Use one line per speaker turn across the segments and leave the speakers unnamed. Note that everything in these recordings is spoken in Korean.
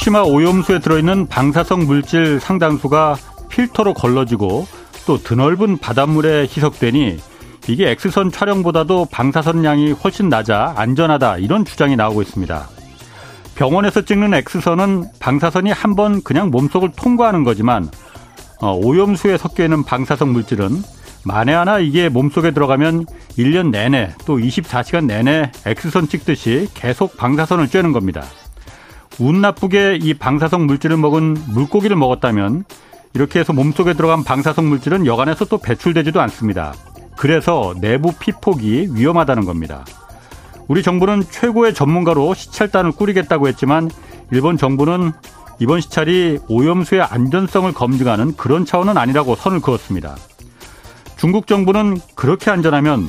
후쿠시마 오염수에 들어있는 방사성 물질 상당수가 필터로 걸러지고 또 드넓은 바닷물에 희석되니 이게 엑스선 촬영보다도 방사선 양이 훨씬 낮아 안전하다 이런 주장이 나오고 있습니다. 병원에서 찍는 엑스선은 방사선이 한 번 그냥 몸속을 통과하는 거지만 어, 오염수에 섞여 있는 방사성 물질은 만에 하나 이게 몸속에 들어가면 1년 내내 또 24시간 내내 엑스선 찍듯이 계속 방사선을 쬐는 겁니다. 운 나쁘게 이 방사성 물질을 먹은 물고기를 먹었다면 이렇게 해서 몸속에 들어간 방사성 물질은 여간에서 또 배출되지도 않습니다. 그래서 내부 피폭이 위험하다는 겁니다. 우리 정부는 최고의 전문가로 시찰단을 꾸리겠다고 했지만 일본 정부는 이번 시찰이 오염수의 안전성을 검증하는 그런 차원은 아니라고 선을 그었습니다. 중국 정부는 그렇게 안전하면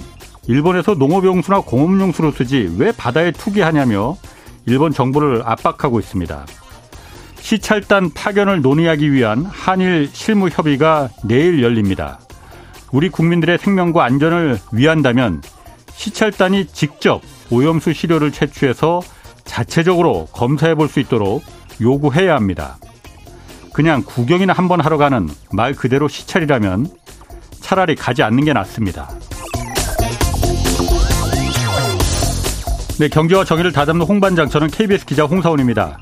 일본에서 농업용수나 공업용수로 쓰지 왜 바다에 투기하냐며 일본 정부를 압박하고 있습니다. 시찰단 파견을 논의하기 위한 한일 실무 협의가 내일 열립니다. 우리 국민들의 생명과 안전을 위한다면 시찰단이 직접 오염수 시료를 채취해서 자체적으로 검사해 볼 수 있도록 요구해야 합니다. 그냥 구경이나 한번 하러 가는 말 그대로 시찰이라면 차라리 가지 않는 게 낫습니다. 네, 경제와 정의를 다잡는 홍반장, 저는 KBS 기자 홍사원입니다.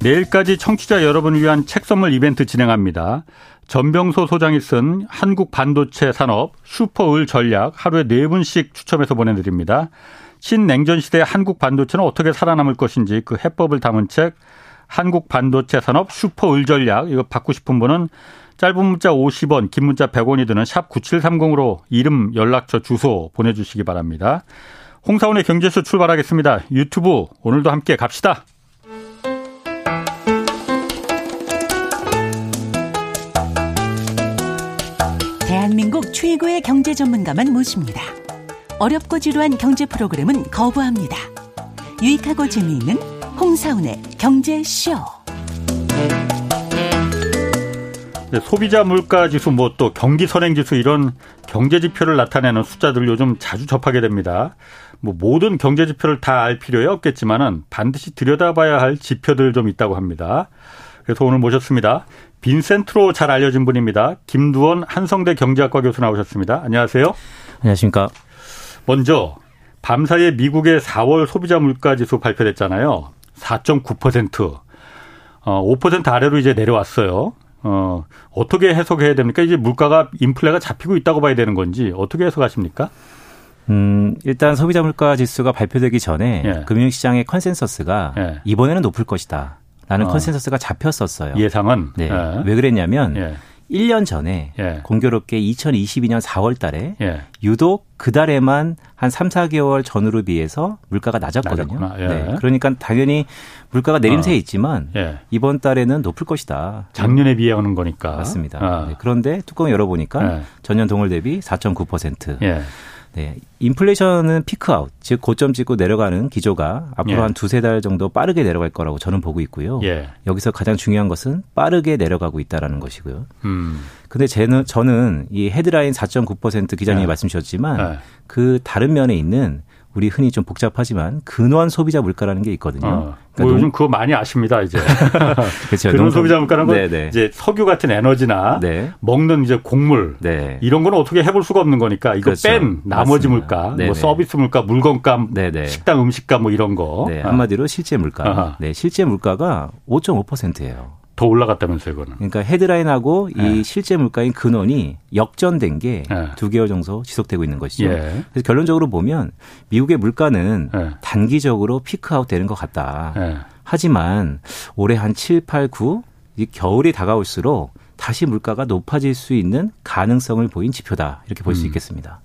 내일까지 청취자 여러분을 위한 책 선물 이벤트 진행합니다. 전병소 소장이 쓴 한국 반도체 산업 슈퍼을 전략 하루에 네 분씩 추첨해서 보내드립니다. 신냉전 시대의 한국 반도체는 어떻게 살아남을 것인지 그 해법을 담은 책 한국 반도체 산업 슈퍼을 전략 이거 받고 싶은 분은 짧은 문자 50원, 긴 문자 100원이 드는 샵 9730으로 이름, 연락처, 주소 보내주시기 바랍니다. 홍사원의 경제쇼 출발하겠습니다. 유튜브 오늘도 함께 갑시다.
대한민국 최고의 경제 전문가만 모십니다. 어렵고 지루한 경제 프로그램은 거부합니다. 유익하고 재미있는 홍사운의 경제쇼.
네, 소비자 물가 지수 뭐 또 경기 선행 지수 이런 경제 지표를 나타내는 숫자들 요즘 자주 접하게 됩니다. 뭐 모든 경제 지표를 다 알 필요에 없겠지만은 반드시 들여다봐야 할 지표들 좀 있다고 합니다. 그래서 오늘 모셨습니다. 빈센트로 잘 알려진 분입니다. 김두원 한성대 경제학과 교수 나오셨습니다. 안녕하세요.
안녕하십니까.
먼저 밤사이에 미국의 4월 소비자 물가 지수 발표됐잖아요. 4.9%. 어, 5% 아래로 이제 내려왔어요. 어, 어떻게 해석해야 됩니까? 이제 물가가 인플레가 잡히고 있다고 봐야 되는 건지 어떻게 해석하십니까?
음, 일단 소비자 물가 지수가 발표되기 전에 예. 금융시장의 consensus가 예. 이번에는 높을 것이다. 라는 어. consensus가 잡혔었어요.
예상은?
네. 예. 왜 그랬냐면 예. 1년 전에 예. 공교롭게 2022년 4월 달에 예. 유독 그 달에만 한 3, 4개월 전으로 비해서 물가가 낮았거든요. 예. 네. 그러니까 당연히 물가가 내림세에 어. 있지만 예. 이번 달에는 높을 것이다.
작년에 비해 오는 거니까.
맞습니다. 어. 네. 그런데 뚜껑 열어보니까 예. 전년 동월 대비 4.9%. 네. 인플레이션은 피크아웃, 즉 고점 찍고 내려가는 기조가 앞으로 예. 한 두세 달 정도 빠르게 내려갈 거라고 저는 보고 있고요. 예. 여기서 가장 중요한 것은 빠르게 내려가고 있다라는 것이고요. 음. 근데 쟤는 저는 이 헤드라인 4.9% 기자님이 예. 말씀 주셨지만 예. 그 다른 면에 있는 우리 흔히 좀 복잡하지만 근원 소비자 물가라는 게 있거든요. 어.
그러니까 뭐 요즘 그거 많이 아십니다 이제. 그렇죠. 근원 소비자 물가는 건 네네. 이제 석유 같은 에너지나 네. 먹는 이제 곡물 네. 이런 거는 어떻게 해볼 수가 없는 거니까 이거 그렇죠. 뺀 나머지 맞습니다. 물가, 뭐 네네. 뭐 서비스 물가, 물건값, 네네. 식당 음식값 뭐 이런 거.
네, 한마디로 실제 물가. 아하. 네, 실제 물가가 5.5%예요.
더 올라갔다면서요, 이거는.
그러니까 헤드라인하고 네. 이 실제 물가인 근원이 역전된 게두 네. 개월 정도 지속되고 있는 것이죠. 예. 그래서 결론적으로 보면 미국의 물가는 네. 단기적으로 피크아웃 되는 것 같다. 네. 하지만 올해 한 7, 8, 9, 이 겨울이 다가올수록 다시 물가가 높아질 수 있는 가능성을 보인 지표다. 이렇게 볼수 음. 있겠습니다.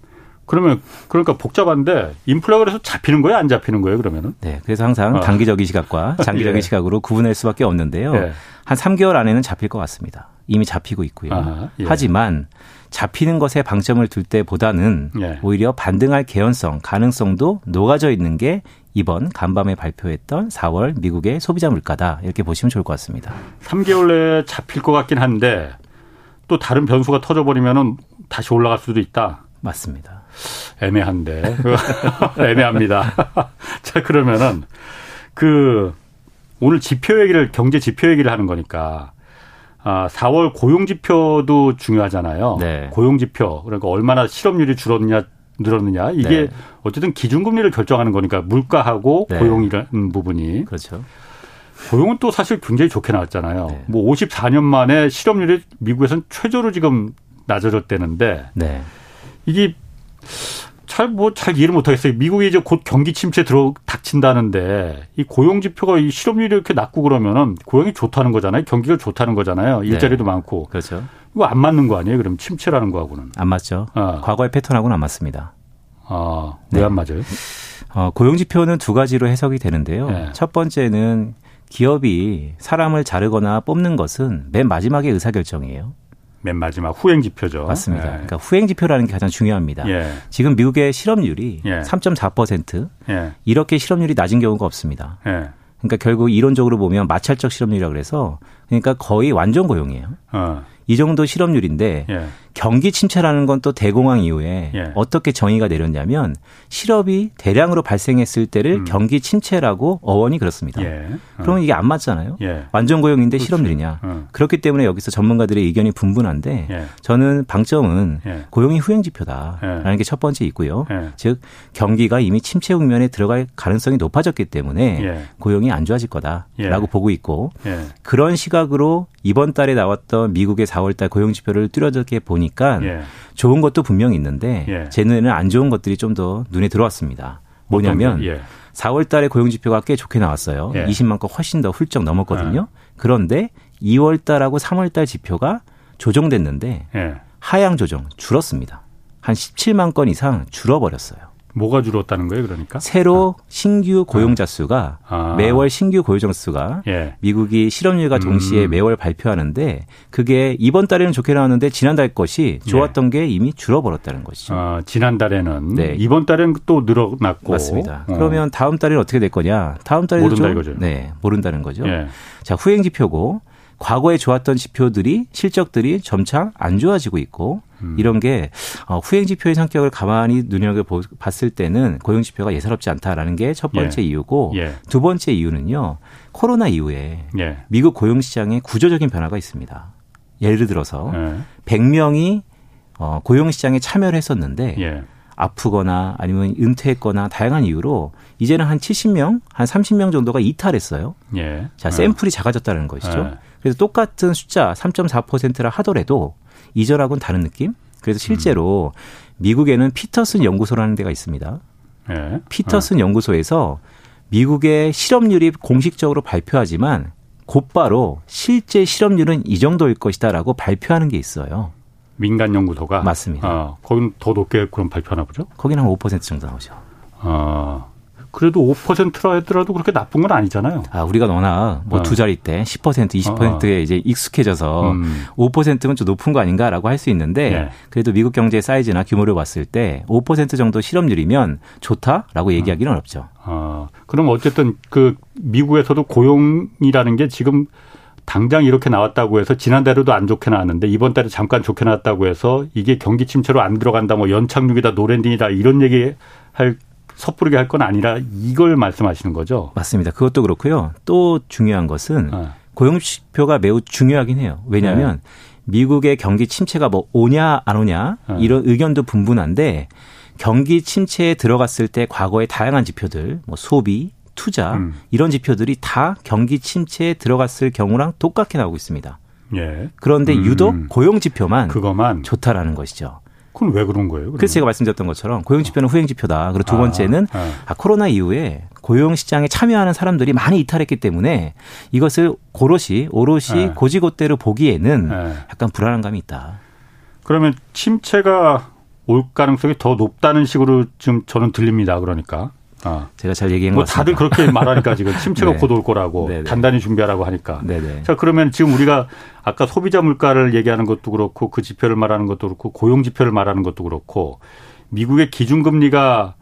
그러면 그러니까 복잡한데 인플레가 그래서 잡히는 거예요, 안 잡히는 거예요, 그러면은?
네. 그래서 항상 어. 단기적인 시각과 장기적인 예. 시각으로 구분할 수밖에 없는데요. 예. 한 3개월 안에는 잡힐 것 같습니다. 이미 잡히고 있고요. 아하, 예. 하지만 잡히는 것에 방점을 둘 때보다는 예. 오히려 반등할 개연성, 가능성도 녹아져 있는 게 이번 간밤에 발표했던 4월 미국의 소비자 물가다. 이렇게 보시면 좋을 것 같습니다.
3개월 내에 잡힐 것 같긴 한데 또 다른 변수가 터져버리면은 다시 올라갈 수도 있다.
맞습니다.
애매한데 애매합니다. 자 그러면은 그 오늘 지표 얘기를 경제 지표 얘기를 하는 거니까 아, 4월 고용 지표도 중요하잖아요. 네. 고용 지표 그러니까 얼마나 실업률이 줄었냐 늘었느냐 이게 네. 어쨌든 기준금리를 결정하는 거니까 물가하고 네. 고용이라는 부분이
그렇죠.
고용은 또 사실 굉장히 좋게 나왔잖아요. 네. 뭐 54년 만에 실업률이 미국에서는 최저로 지금 낮아졌다는데 네. 이게 잘 뭐잘 뭐 이해를 못하겠어요. 미국이 이제 곧 경기 침체 들어 닥친다는데 이 고용 지표가 이 실업률이 이렇게 낮고 그러면은 고용이 좋다는 거잖아요. 경기가 좋다는 거잖아요. 일자리도 네. 많고.
그렇죠.
이거 안 맞는 거 아니에요? 그럼 침체라는 거하고는
안 맞죠. 어. 과거의 패턴하고는 안 맞습니다.
아, 왜안 네. 맞아요?
어, 고용 지표는 두 가지로 해석이 되는데요. 네. 첫 번째는 기업이 사람을 자르거나 뽑는 것은 맨 마지막에 의사결정이에요.
맨 마지막 후행 지표죠.
맞습니다. 예. 그러니까 후행 지표라는 게 가장 중요합니다. 예. 지금 미국의 실업률이 예. 3.4% 예. 이렇게 실업률이 낮은 경우가 없습니다. 예. 그러니까 결국 이론적으로 보면 마찰적 실업률이라고 그래서 그러니까 거의 완전 고용이에요. 어. 이 정도 실업률인데 예. 경기 침체라는 건 또 대공황 이후에 예. 어떻게 정의가 내렸냐면 실업이 대량으로 발생했을 때를 음. 경기 침체라고 어원이 그렇습니다. 예. 어. 그러면 이게 안 맞잖아요. 예. 완전 고용인데 그렇죠. 실업률이냐. 어. 그렇기 때문에 여기서 전문가들의 의견이 분분한데 예. 저는 방점은 예. 고용이 후행 지표다라는 게 첫 번째 있고요. 즉 경기가 이미 침체 국면에 들어갈 가능성이 높아졌기 때문에 고용이 안 좋아질 거다라고 보고 있고 그런 시각으로 이번 달에 나왔던 미국의 4월달 고용 지표를 뚜렷하게 보니 까 예. 좋은 것도 분명히 있는데 예. 제 눈에는 안 좋은 것들이 좀 더 눈에 들어왔습니다. 뭐냐면 예. 4월 달에 고용 지표가 꽤 좋게 나왔어요. 예. 20만 건 훨씬 더 훌쩍 넘었거든요. 예. 그런데 2월 달하고 3월 달 지표가 조정됐는데 예. 하향 조정 줄었습니다. 한 17만 건 이상 줄어버렸어요.
뭐가 줄었다는 거예요, 그러니까?
새로 아. 신규 고용자 수가 아. 매월 신규 고용자 수가 예. 미국이 실업률과 동시에 음. 매월 발표하는데 그게 이번 달에는 좋게 나왔는데 지난달 것이 좋았던 예. 게 이미 줄어버렸다는 것이죠.
아, 지난달에는 네. 이번 달에는 또 늘어났고
맞습니다. 어. 그러면 다음 달에는 어떻게 될 거냐? 다음 달에는
모른다 좀, 이거죠.
네, 모른다는 거죠. 예. 자, 후행 지표고 과거에 좋았던 지표들이 실적들이 점차 안 좋아지고 있고 음. 이런 게 어, 후행 지표의 성격을 가만히 눈여겨 봤을 때는 고용 지표가 예사롭지 않다라는 게 첫 번째 예. 이유고 예. 두 번째 이유는요 코로나 이후에 예. 미국 고용 시장에 구조적인 변화가 있습니다. 예를 들어서 예. 100명이 어, 고용 시장에 참여를 했었는데 예. 아프거나 아니면 은퇴했거나 다양한 이유로 이제는 한 70명, 한 30명 정도가 이탈했어요. 예. 자, 샘플이 작아졌다는 것이죠. 예. 그래서 똑같은 숫자 3.4%라 하더라도 이전하고는 다른 느낌? 그래서 실제로 음. 미국에는 피터슨 연구소라는 데가 있습니다. 예. 피터슨 어. 연구소에서 미국의 실업률이 공식적으로 발표하지만 곧바로 실제 실업률은 이 정도일 것이다라고 발표하는 게 있어요.
민간 연구소가
맞습니다.
아, 거기는 더 높게 그럼 발표하나 보죠?
거기는 한 5% 정도 나오죠.
아, 그래도 5%라 하더라도 그렇게 나쁜 건 아니잖아요.
아, 우리가 워낙 뭐두 어. 자리 때 10%, 20%에 어. 이제 익숙해져서 음. 5%면 좀 높은 거 아닌가라고 할 수 있는데 네. 그래도 미국 경제의 사이즈나 규모를 봤을 때 5% 정도 실업률이면 좋다라고 얘기하기는 어. 어렵죠.
아, 그럼 어쨌든 그 미국에서도 고용이라는 게 지금 당장 이렇게 나왔다고 해서 지난달에도 안 좋게 나왔는데 이번 달에 잠깐 좋게 나왔다고 해서 이게 경기 침체로 안 들어간다 뭐 연착륙이다 노랜딩이다 이런 얘기 할 섣부르게 할 건 아니라 이걸 말씀하시는 거죠.
맞습니다. 그것도 그렇고요. 또 중요한 것은 네. 고용지표가 매우 중요하긴 해요. 왜냐하면 네. 미국의 경기 침체가 뭐 오냐 안 오냐 네. 이런 의견도 분분한데 경기 침체에 들어갔을 때 과거의 다양한 지표들 뭐 소비, 투자 음. 이런 지표들이 다 경기 침체에 들어갔을 경우랑 똑같게 나오고 있습니다. 예. 그런데 음. 유독 고용 지표만 그거만 좋다라는 것이죠.
그건 왜 그런 거예요? 그러면?
그래서 제가 말씀드렸던 것처럼 고용 지표는 후행 지표다. 그리고 두 아, 번째는 아, 아, 코로나 이후에 고용 시장에 참여하는 사람들이 많이 이탈했기 때문에 이것을 고롯이 오롯이 네. 고지고대로 보기에는 네. 약간 불안한 감이 있다.
그러면 침체가 올 가능성이 더 높다는 식으로 지금 저는 들립니다. 그러니까.
아. 제가 잘 얘기한 뭐
다들 그렇게 말하니까 지금 침체가 네. 곧올 거라고 네네. 네. 단단히 준비하라고 하니까. 네네. 자 그러면 지금 우리가 아까 소비자 물가를 얘기하는 것도 그렇고 그 지표를 말하는 것도 그렇고 고용 지표를 말하는 것도 그렇고 미국의 기준금리가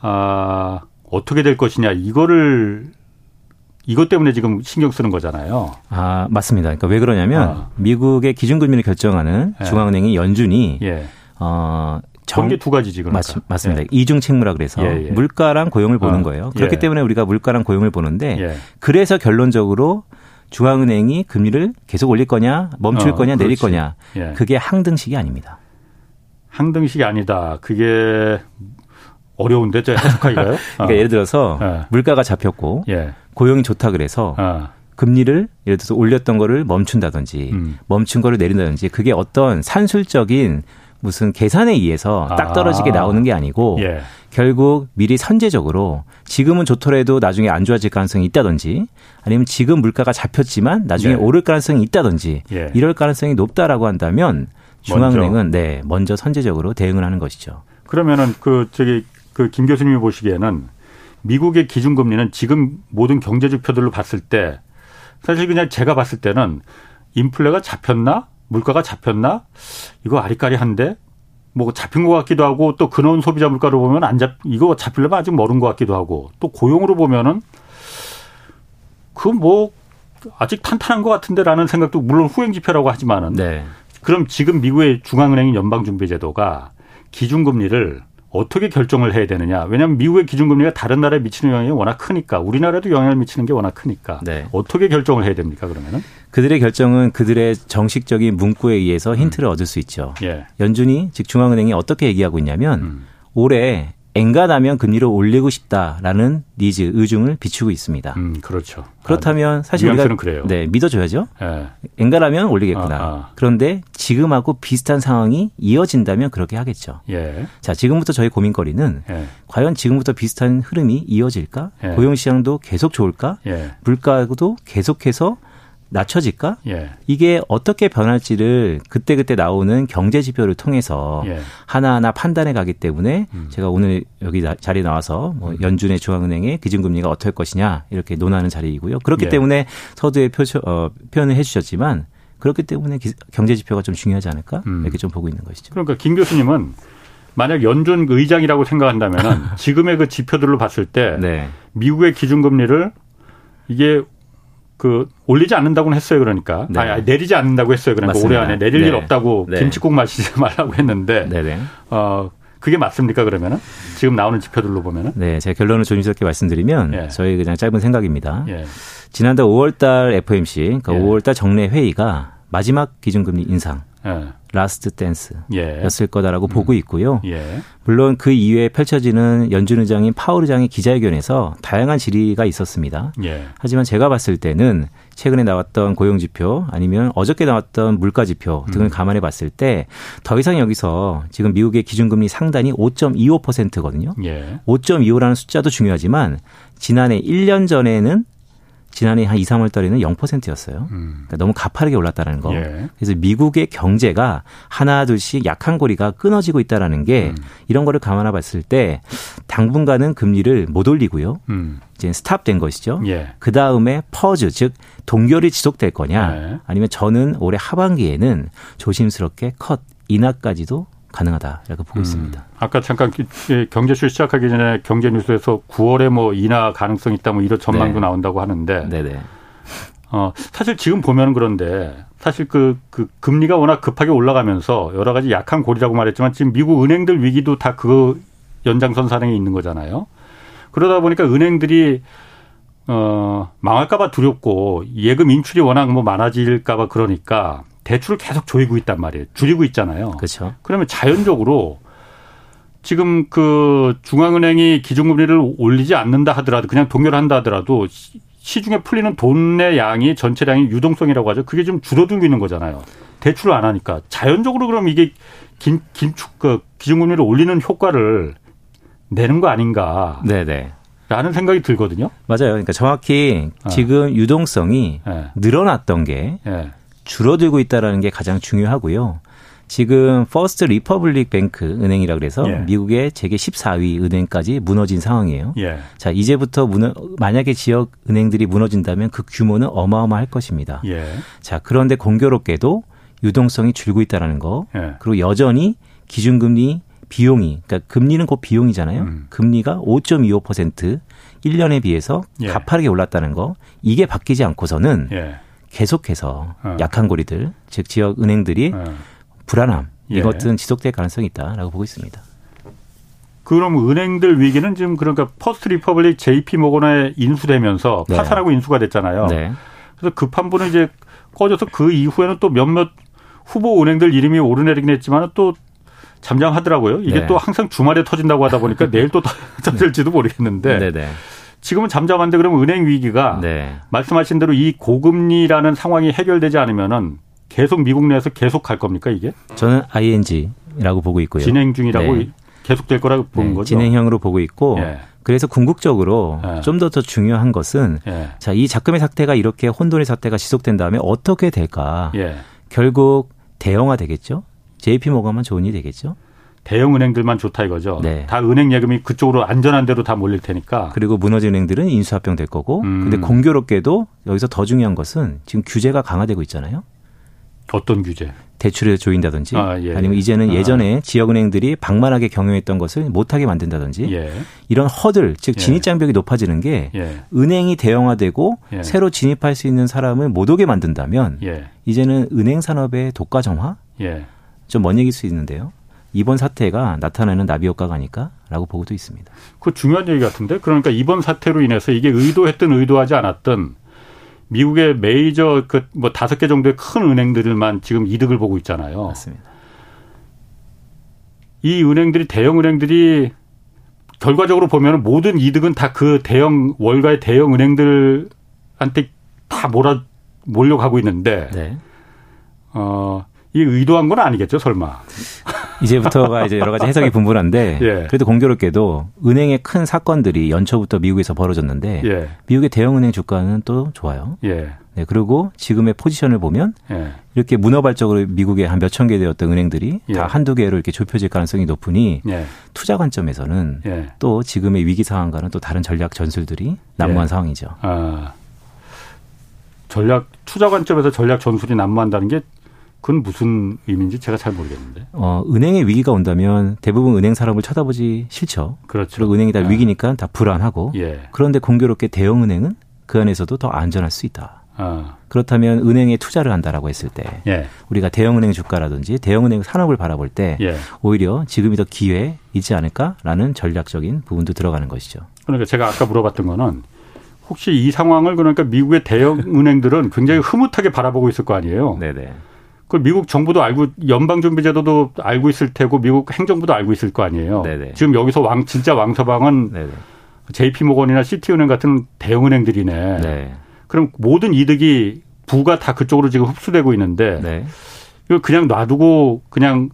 아 어떻게 될 것이냐 이거를 이것 때문에 지금 신경 쓰는 거잖아요.
아 맞습니다. 그러니까 왜 그러냐면 아. 미국의 기준금리를 결정하는 예. 중앙은행이 연준이 예. 어
정... 두 가지지 그러니까.
맞, 맞습니다. 예. 이중 책무라 그래서 예, 예. 물가랑 고용을 보는 어. 거예요. 그렇기 예. 때문에 우리가 물가랑 고용을 보는데 예. 그래서 결론적으로 중앙은행이 금리를 계속 올릴 거냐, 멈출 어, 거냐, 내릴 거냐. 예. 그게 항등식이 아닙니다.
항등식이 아니다. 그게 어려운데 저 해석하기가요?
그러니까 어. 예를 들어서 예. 물가가 잡혔고 예. 고용이 좋다 그래서 어. 금리를 예를 들어서 올렸던 거를 멈춘다든지 음. 멈춘 거를 내린다든지 그게 어떤 산술적인 무슨 계산에 의해서 딱 떨어지게 아. 나오는 게 아니고 예. 결국 미리 선제적으로 지금은 좋더라도 나중에 안 좋아질 가능성이 있다든지 아니면 지금 물가가 잡혔지만 나중에 네. 오를 가능성이 있다든지 예. 이럴 가능성이 높다라고 한다면 중앙은행은 먼저. 네 먼저 선제적으로 대응을 하는 것이죠.
그러면은 그 저기 그 김 교수님이 보시기에는 미국의 기준금리는 지금 모든 경제 지표들로 봤을 때 사실 그냥 제가 봤을 때는 인플레가 잡혔나 물가가 잡혔나 이거 아리까리한데 뭐 잡힌 것 같기도 하고 또 근원 소비자 물가로 보면 안 잡 이거 잡히려면 아직 멀은 것 같기도 하고 또 고용으로 보면은 그 뭐 아직 탄탄한 것 같은데라는 생각도 물론 후행 지표라고 하지만은 네. 그럼 지금 미국의 중앙은행 연방준비제도가 기준금리를 어떻게 결정을 해야 되느냐. 왜냐하면 미국의 기준금리가 다른 나라에 미치는 영향이 워낙 크니까 우리나라도 영향을 미치는 게 워낙 크니까 네. 어떻게 결정을 해야 됩니까 그러면은?
그들의 결정은 그들의 정식적인 문구에 의해서 힌트를 음. 얻을 수 있죠. 예. 연준이 즉 중앙은행이 어떻게 얘기하고 있냐면 음. 올해 엔간하면 금리를 올리고 싶다라는 니즈 의중을 비추고 있습니다.
음, 그렇죠.
그렇다면 사실 우리가 그래요. 네 믿어줘야죠. 예. 엔간하면 올리겠구나. 아, 아. 그런데 지금하고 비슷한 상황이 이어진다면 그렇게 하겠죠. 예. 자 지금부터 저희 고민거리는 예. 과연 지금부터 비슷한 흐름이 이어질까? 예. 고용 시장도 계속 좋을까? 예. 물가도 계속해서 낮춰질까? 예. 이게 어떻게 변할지를 그때그때 나오는 경제 지표를 통해서 예. 하나하나 판단해 가기 때문에 음. 제가 오늘 여기 자리에 나와서 뭐 음. 연준의 중앙은행의 기준금리가 할 것이냐 이렇게 논하는 자리이고요. 그렇기 예. 때문에 서두에 표, 어, 표현을 해 주셨지만 그렇기 때문에 기, 경제 지표가 좀 중요하지 않을까? 음. 이렇게 좀 보고 있는 것이죠.
그러니까 김 교수님은 만약 연준 의장이라고 생각한다면 지금의 그 지표들로 봤을 때 네. 미국의 기준금리를 이게 그 올리지 않는다고는 했어요 그러니까 네. 아니, 내리지 않는다고 했어요 그러니까 맞습니다. 올해 안에 내릴 네. 일 없다고 네. 김치국 마시지 말라고 했는데 네네. 어 그게 맞습니까 그러면은 지금 나오는 지표들로 보면은
네 제가 결론을 조심스럽게 말씀드리면 예. 저희 그냥 짧은 생각입니다 예. 지난달 5월달 FOMC 그러니까 예. 5월달 정례 회의가 마지막 기준금리 인상 예. last dance였을 예. 거다라고 음. 보고 있고요. 예. 물론 그 이후에 펼쳐지는 연준 의장인 파월 의장의 기자회견에서 다양한 질의가 있었습니다. 예. 하지만 제가 봤을 때는 최근에 나왔던 고용 지표 아니면 어저께 나왔던 물가 지표 등을 음. 감안해 봤을 때 더 이상 여기서 지금 미국의 기준금리 상단이 5.25%거든요. 예. 5.25라는 숫자도 중요하지만 지난해 1년 전에는 지난해 한 2, 3월 달에는 0%였어요. 음. 그러니까 너무 가파르게 올랐다는 거. 예. 그래서 미국의 경제가 하나 둘씩 약한 고리가 끊어지고 있다라는 게 음. 이런 거를 감안해 봤을 때 당분간은 금리를 못 올리고요. 음. 이제 스탑된 것이죠. 예. 그 다음에 퍼즈 즉 동결이 지속될 거냐 예. 아니면 저는 올해 하반기에는 조심스럽게 컷 인하까지도 가능하다 이렇게 보고 음. 있습니다.
아까 잠깐 경제쇼 시작하기 전에 경제 뉴스에서 9월에 뭐 인하 가능성 있다 뭐 이런 전망도 네. 나온다고 하는데 네네. 어 사실 지금 보면 그런데 사실 그, 그 금리가 워낙 급하게 올라가면서 여러 가지 약한 고리라고 말했지만 지금 미국 은행들 위기도 다 그 연장선 산행에 있는 거잖아요. 그러다 보니까 은행들이 어 망할까봐 두렵고 예금 인출이 워낙 뭐 많아질까봐 그러니까 대출을 계속 조이고 있단 말이에요. 줄이고 있잖아요.
그렇죠.
그러면 자연적으로 지금 그 중앙은행이 기준금리를 올리지 않는다 하더라도 그냥 동결한다 하더라도 시중에 풀리는 돈의 양이 전체량이 유동성이라고 하죠. 그게 좀 줄어들고 있는 거잖아요. 대출을 안 하니까 자연적으로 그럼 이게 긴 긴축 그 기준금리를 올리는 효과를 내는 거 아닌가. 네네. 라는 생각이 들거든요.
맞아요. 그러니까 정확히 어. 지금 유동성이 네. 늘어났던 게 네. 줄어들고 있다라는 게 가장 중요하고요. 지금 First Republic Bank 은행이라 그래서 예. 미국의 재계 14위 은행까지 무너진 상황이에요. 예. 자, 이제부터 무너, 만약에 지역 은행들이 무너진다면 그 규모는 어마어마할 것입니다. 예. 자, 그런데 공교롭게도 유동성이 줄고 있다라는 거. 예. 그리고 여전히 기준금리 비용이 그러니까 금리는 곧 비용이잖아요. 음. 금리가 5.25% 1년에 비해서 예. 가파르게 올랐다는 거. 이게 바뀌지 않고서는 예. 계속해서 어. 약한 고리들, 즉 지역 은행들이 어. 불안함, 예. 이것은 지속될 가능성이 있다라고 보고 있습니다.
그럼 은행들 위기는 지금 그러니까 First Republic JP 모건에 인수되면서 네. 파산하고 인수가 됐잖아요. 네. 그래서 급한 불은 이제 꺼져서 그 이후에는 또 몇몇 후보 은행들 이름이 오르내리긴 했지만 또 잠잠하더라고요. 이게 네. 또 항상 주말에 터진다고 하다 보니까 내일 또 터질지도 모르겠는데 네, 네. 지금은 잠잠한데 그러면 은행 위기가 네. 말씀하신 대로 이 고금리라는 상황이 해결되지 않으면은 계속 미국 내에서 계속 갈 겁니까 이게?
저는 ING라고 보고 있고요.
진행 중이라고 네. 계속 될 거라고 보는 거죠.
진행형으로 보고 있고 예. 그래서 궁극적으로 예. 좀더 더 중요한 것은 예. 자, 이 작금의 사태가 이렇게 혼돈의 사태가 지속된 다음에 어떻게 될까? 예. 결국 대형화 되겠죠. JP 모건만 좋은 일이 되겠죠.
대형 은행들만 좋다 이거죠. 네. 다 은행 예금이 그쪽으로 안전한 데로 다 몰릴 테니까.
그리고 무너진 은행들은 인수합병 될 거고. 음. 근데 공교롭게도 여기서 더 중요한 것은 지금 규제가 강화되고 있잖아요.
어떤 규제?
대출에 조인다든지 아, 예. 아니면 이제는 아. 예전에 지역은행들이 방만하게 경영했던 것을 못하게 만든다든지 예. 이런 허들 즉 예. 진입 장벽이 높아지는 게 예. 은행이 대형화되고 예. 새로 진입할 수 있는 사람을 못 오게 만든다면 이제는 은행 산업의 독과점화 좀 먼 얘기일 수 있는데요. 이번 사태가 나타나는 나비 효과가 아닐까라고 보고도 있습니다.
그 중요한 얘기 같은데 그러니까 이번 사태로 인해서 이게 의도했든 의도하지 않았든 미국의 메이저 그 뭐 다섯 개 정도의 큰 은행들만 지금 이득을 보고 있잖아요.
맞습니다.
이 은행들이 대형 은행들이 결과적으로 보면 모든 이득은 다 그 대형 월가의 대형 은행들한테 다 몰아 몰려가고 있는데 네. 어, 이 의도한 건 아니겠죠, 설마.
이제부터가 이제 여러 가지 해석이 분분한데 예. 그래도 공교롭게도 은행의 큰 사건들이 연초부터 미국에서 벌어졌는데 예. 미국의 대형 은행 주가는 또 좋아요. 예. 네, 그리고 지금의 포지션을 보면 예. 이렇게 문어발적으로 미국에 한 몇천 개 되었던 은행들이 예. 다 한두 개로 이렇게 좁혀질 가능성이 높으니 예. 투자 관점에서는 또 지금의 위기 상황과는 또 다른 전략 전술들이 난무한 상황이죠. 아.
전략 투자 관점에서 전략 전술이 난무한다는 게 그건 무슨 의미인지 제가 잘 모르겠는데.
어, 은행의 위기가 온다면 대부분 은행 사람을 쳐다보지 싫죠.
그렇죠.
그리고 은행이 다 네. 위기니까 다 불안하고. 예. 그런데 공교롭게 대형 은행은 그 안에서도 더 안전할 수 있다. 아. 그렇다면 은행에 투자를 한다라고 했을 때 예. 우리가 대형은행 주가라든지 대형은행 산업을 바라볼 때 예. 오히려 지금이 더 기회 있지 않을까라는 전략적인 부분도 들어가는 것이죠.
그러니까 제가 아까 물어봤던 거는 혹시 이 상황을 그러니까 미국의 대형 은행들은 굉장히 흐뭇하게 바라보고 있을 거 아니에요. 네네. 그 미국 정부도 알고 연방 준비 제도도 알고 있을 테고 미국 행정부도 알고 있을 거 아니에요. 네네. 지금 여기서 왕 진짜 왕서방은 네네. JP모건이나 시티은행 같은 대형은행들이네. 네. 그럼 모든 이득이 부가 다 그쪽으로 지금 흡수되고 있는데 네. 이거 그냥 놔두고 그냥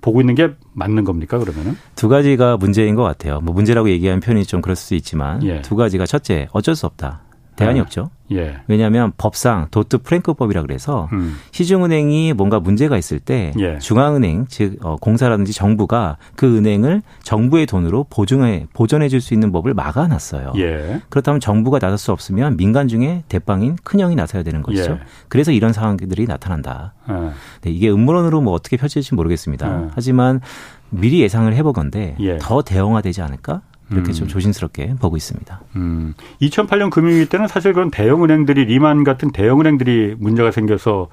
보고 있는 게 맞는 겁니까 그러면은?
두 가지가 문제인 것 같아요. 뭐 문제라고 얘기하는 편이 좀 그럴 수 있지만 예. 두 가지가 첫째 어쩔 수 없다. 대안이 네. 없죠. 예. 왜냐하면 법상 도트 프랭크법이라 그래서 음. 시중은행이 뭔가 문제가 있을 때 예. 중앙은행 즉 어, 공사라든지 정부가 그 은행을 정부의 돈으로 보증해 보존해 줄 수 있는 법을 막아놨어요. 예. 그렇다면 정부가 나설 수 없으면 민간 중에 대빵인 큰형이 나서야 되는 것이죠. 예. 그래서 이런 상황들이 나타난다. 예. 네, 이게 음모론으로 뭐 어떻게 펼쳐질지 모르겠습니다. 예. 하지만 미리 예상을 해보건데 더 대형화되지 않을까? 이렇게 음. 좀 조심스럽게 보고 있습니다.
음. 2008년 금융위기 때는 사실 그런 대형은행들이 리만 같은 대형은행들이 문제가 생겨서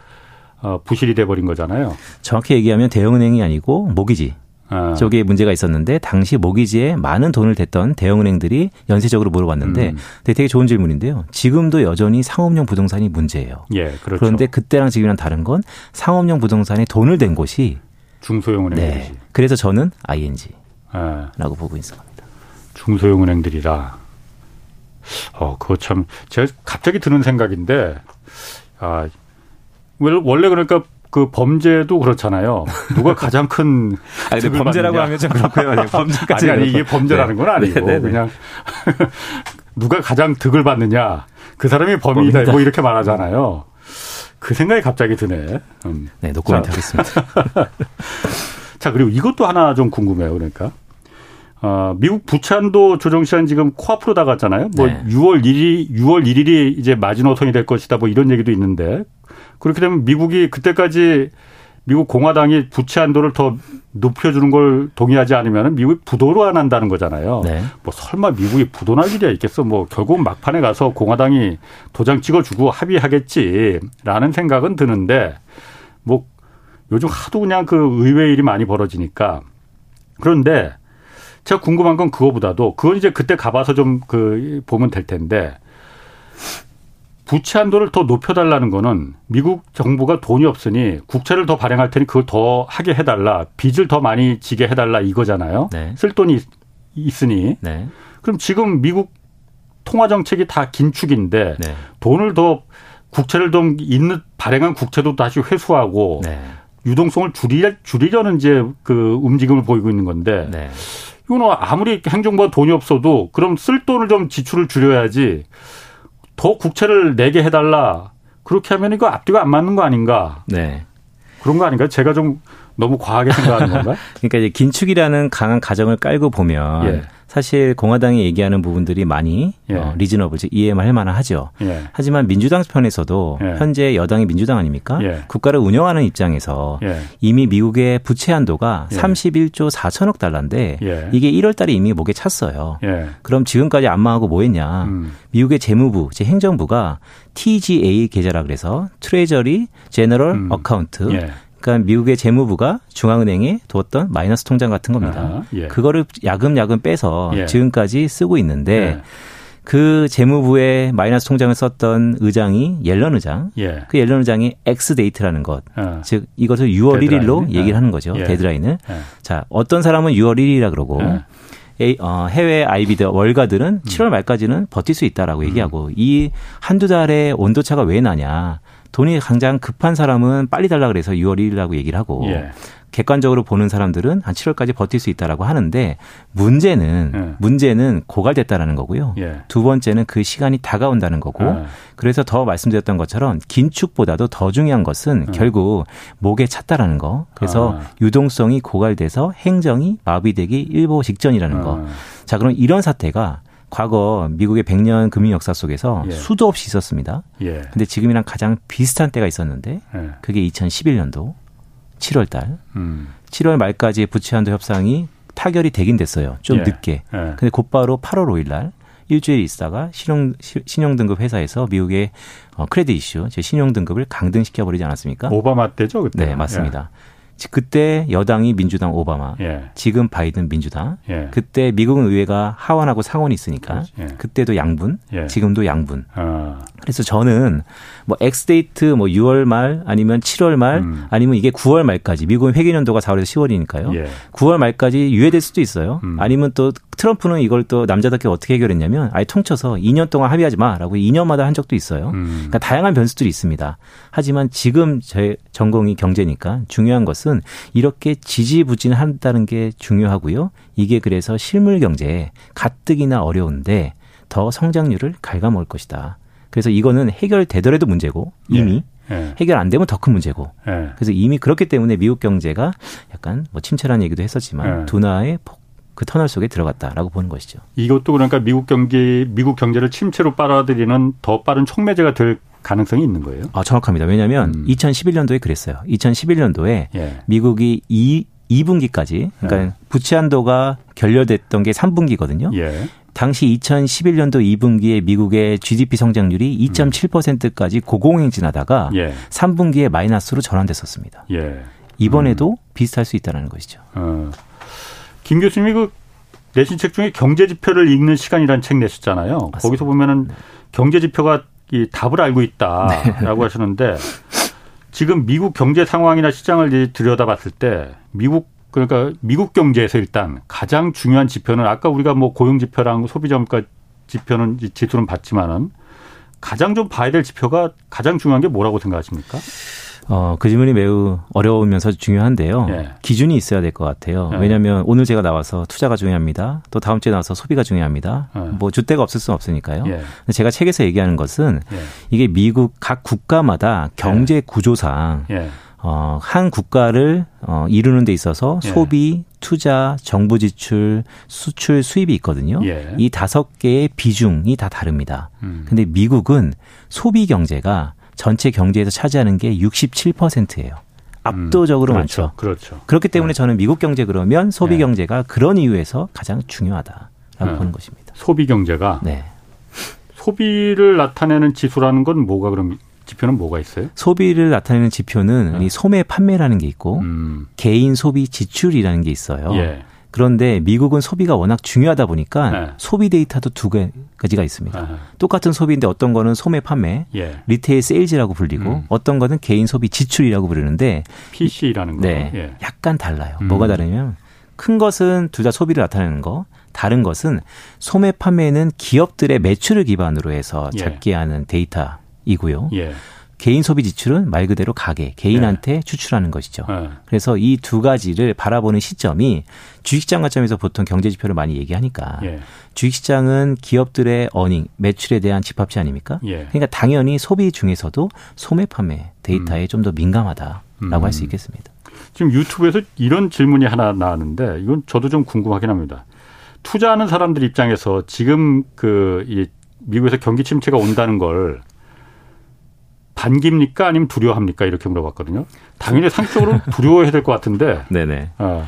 어, 부실이 돼버린 거잖아요.
정확히 얘기하면 대형은행이 아니고 모기지. 아. 저기에 문제가 있었는데 당시 모기지에 많은 돈을 댔던 대형은행들이 연쇄적으로 물어봤는데 음. 되게 좋은 질문인데요. 지금도 여전히 상업용 부동산이 문제예요.
예, 그렇죠.
그런데 그때랑 지금이랑 다른 건 상업용 부동산에 돈을 댄 곳이
중소형 은행이지. 네.
그래서 저는 ING라고 아. 보고 있습니다.
중소형 은행들이라. 어, 그거 참, 제가 갑자기 드는 생각인데, 아, 원래 그러니까 그 범죄도 그렇잖아요. 누가 가장 큰.
아니, 범죄라고 하면 좀 그렇고요. 아니, 범죄까지.
아니, 아니, 이게 범죄라는 건 아니고, 네, 네, 네. 그냥 누가 가장 득을 받느냐. 그 사람이 범인이다. 범인이다. 뭐 이렇게 말하잖아요. 그 생각이 갑자기 드네.
음. 네, 노코멘트 하겠습니다.
자, 그리고 이것도 하나 좀 궁금해요. 그러니까. 어, 미국 부찬도 조정 시한 지금 코앞으로 다갔잖아요. 뭐 네. 6월 1일 6월 1일이 이제 마지노선이 될 것이다. 뭐 이런 얘기도 있는데 그렇게 되면 미국이 그때까지 미국 공화당이 부채 한도를 더 높여주는 걸 동의하지 않으면 미국이 부도로 안 한다는 거잖아요. 네. 뭐 설마 미국이 부도날 일이야 있겠어. 뭐 결국 막판에 가서 공화당이 도장 찍어주고 합의하겠지라는 생각은 드는데 뭐 요즘 하도 그냥 그 의외 일이 많이 벌어지니까 그런데 제가 궁금한 건 그거보다도 그건 이제 그때 가봐서 좀 그 보면 될 텐데 부채 한도를 더 높여달라는 거는 미국 정부가 돈이 없으니 국채를 더 발행할 테니 그걸 더 하게 해달라 빚을 더 많이 지게 해달라 이거잖아요. 네. 쓸 돈이 있으니 네. 그럼 지금 미국 통화 정책이 다 긴축인데 네. 돈을 더 국채를 좀 있는 발행한 국채도 다시 회수하고 네. 유동성을 줄이, 줄이려는 이제 그 움직임을 보이고 있는 건데 네. 이거는 아무리 행정부가 돈이 없어도 그럼 쓸 돈을 좀 지출을 줄여야지 더 국채를 내게 해달라 그렇게 하면 이거 앞뒤가 안 맞는 거 아닌가? 네. 그런 거 아닌가요? 제가 좀 너무 과하게 생각하는 건가?
그러니까 이제 긴축이라는 강한 가정을 깔고 보면 예. 사실 공화당이 얘기하는 부분들이 많이 예. 어, reasonable 즉 이해할 만하죠. 예. 하지만 민주당 편에서도 예. 현재 여당이 민주당 아닙니까? 예. 국가를 운영하는 입장에서 예. 이미 미국의 부채 한도가 31조 예. 4천억 달러인데 이게 1월 달에 이미 목에 찼어요. 그럼 지금까지 안 망하고 뭐 했냐? 음. 미국의 재무부, 제 행정부가 TGA 계좌라 그래서 Treasury General 음. Account 그러니까 미국의 재무부가 중앙은행에 두었던 마이너스 통장 같은 겁니다. 아, 예. 그거를 야금야금 빼서 예. 지금까지 쓰고 있는데 예. 그 재무부의 마이너스 통장을 썼던 의장이 옐런 의장. 예. 그 옐런 의장이 X-date라는 것. 어. 즉 이것을 6월 데드라인. 1일로 얘기를 하는 거죠. 예. 데드라인을. 예. 자, 어떤 사람은 6월 1일이라 그러고 어, 해외 IB들 월가들은 7월 음. 말까지는 버틸 수 있다라고 음. 얘기하고 이 한두 달의 온도차가 왜 나냐. 돈이 당장 급한 사람은 빨리 달라 그래서 6월 1일이라고 얘기를 하고 예. 객관적으로 보는 사람들은 한 7월까지 버틸 수 있다라고 하는데 문제는 예. 문제는 고갈됐다라는 거고요. 예. 두 번째는 그 시간이 다가온다는 거고 예. 그래서 더 말씀드렸던 것처럼 긴축보다도 더 중요한 것은 예. 결국 목에 찼다라는 거. 그래서 아. 유동성이 고갈돼서 행정이 마비되기 일보 직전이라는 거. 아. 자, 그럼 이런 사태가 과거 미국의 100년 금융 역사 속에서 예. 수도 없이 있었습니다. 예. 근데 지금이랑 가장 비슷한 때가 있었는데 예. 그게 2011년도 7월 달. 음. 7월 말까지 부채 한도 협상이 타결이 되긴 됐어요. 좀 예. 늦게. 예. 근데 곧바로 8월 5일 날 일주일 있다가 신용 신용 등급 회사에서 미국의 어, 크레딧 이슈, 제 신용 등급을 강등시켜 버리지 않았습니까?
오바마 때죠, 그때.
네, 맞습니다. 예. 그때 여당이 민주당 오바마, 예. 지금 바이든 민주당. 예. 그때 미국 의회가 하원하고 상원이 있으니까 예. 그때도 양분, 예. 지금도 양분. 아. 그래서 저는 뭐 X-date 뭐 6월 말 아니면 7월 말 음. 아니면 이게 9월 말까지 미국은 회계 연도가 4월에서 10월이니까요. 예. 9월 말까지 유예될 수도 있어요. 음. 아니면 또 트럼프는 이걸 또 남자답게 어떻게 해결했냐면 아예 퉁쳐서 2년 동안 합의하지 마라고 2년마다 한 적도 있어요. 음. 그러니까 다양한 변수들이 있습니다. 하지만 지금 제 전공이 경제니까 중요한 것은 이렇게 지지부진한다는 게 중요하고요. 이게 그래서 실물 경제에 가뜩이나 어려운데 더 성장률을 갉아먹을 것이다. 그래서 이거는 해결되더라도 문제고 이미 예. 예. 해결 안 되면 더 큰 문제고. 예. 그래서 이미 그렇기 때문에 미국 경제가 약간 뭐 침체라는 얘기도 했었지만 예. 둔화의 그 터널 속에 들어갔다라고 보는 것이죠.
이것도 그러니까 미국 경기 미국 경제를 침체로 빨아들이는 더 빠른 촉매제가 될 가능성이 있는 거예요?
아, 정확합니다. 왜냐하면 음. 2011년도에 그랬어요. 2011년도에 예. 미국이 2 2분기까지 그러니까 예. 부채 한도가 결렬됐던 게 3분기거든요. 예. 당시 2011년도 2분기에 미국의 GDP 성장률이 2.7%까지 고공행진하다가 예. 3분기에 마이너스로 전환됐었습니다. 예. 이번에도 음. 비슷할 수 있다는 것이죠. 어.
김 교수님이 그 내신 책 중에 경제 지표를 읽는 시간이라는 책 내셨잖아요. 맞습니다. 거기서 보면은 네. 경제 지표가 이 답을 알고 있다라고 네. 하시는데 지금 미국 경제 상황이나 시장을 들여다봤을 때 미국 그러니까 미국 경제에서 일단 가장 중요한 지표는 아까 우리가 뭐 고용 지표랑 소비자 물가 지표는 지수는 봤지만은 가장 좀 봐야 될 지표가 가장 중요한 게 뭐라고 생각하십니까?
어, 그 질문이 매우 어려우면서 중요한데요. 예. 기준이 있어야 될 것 같아요. 예. 왜냐하면 오늘 제가 나와서 투자가 중요합니다. 또 다음 주에 나와서 소비가 중요합니다. 예. 뭐 주대가 없을 수는 없으니까요. 예. 제가 책에서 얘기하는 것은 예. 이게 미국 각 국가마다 경제 예. 구조상 어, 한 국가를 어, 이루는 데 있어서 예. 소비, 투자, 정부 지출, 수출, 수입이 있거든요. 예. 이 다섯 개의 비중이 다 다릅니다. 음. 근데 미국은 소비 경제가 전체 경제에서 차지하는 게 67%예요. 압도적으로 음, 그렇죠, 많죠. 그렇죠. 그렇기 때문에 네. 저는 미국 경제 그러면 소비 네. 경제가 그런 이유에서 가장 중요하다라고 네. 보는 것입니다.
소비 경제가 네. 소비를 나타내는 지수라는 건 뭐가 그럼 지표는 뭐가 있어요?
소비를 나타내는 지표는 네. 이 소매 판매라는 게 있고 음. 개인 소비 지출이라는 게 있어요. 예. 그런데 미국은 소비가 워낙 중요하다 보니까 네. 소비 데이터도 두 가지가 있습니다. 아하. 똑같은 소비인데 어떤 거는 소매 판매, 예. retail sales라고 불리고 음. 어떤 거는 개인 소비 지출이라고 부르는데
PCE라는 거.
네. 예. 약간 달라요. 음. 뭐가 다르냐면 큰 것은 둘 다 소비를 나타내는 거, 다른 것은 소매 판매는 기업들의 매출을 기반으로 해서 예. 잡게 하는 데이터 이고요. 예. 개인 소비 지출은 말 그대로 가계, 개인한테 네. 추출하는 것이죠. 네. 그래서 이 두 가지를 바라보는 시점이 주식시장 관점에서 보통 경제 지표를 많이 얘기하니까 예. 주식시장은 기업들의 어닝, 매출에 대한 집합치 아닙니까? 예. 그러니까 당연히 소비 중에서도 소매 판매 데이터에 음. 좀더 민감하다라고 음. 할수 있겠습니다.
지금 유튜브에서 이런 질문이 하나 나왔는데 이건 저도 좀 궁금하긴 합니다. 투자하는 사람들 입장에서 지금 그이 미국에서 경기 침체가 온다는 걸 반깁니까 아니면 두려워합니까 이렇게 물어봤거든요. 당연히 상식적으로 두려워해야 될 것 같은데.
네네. 어.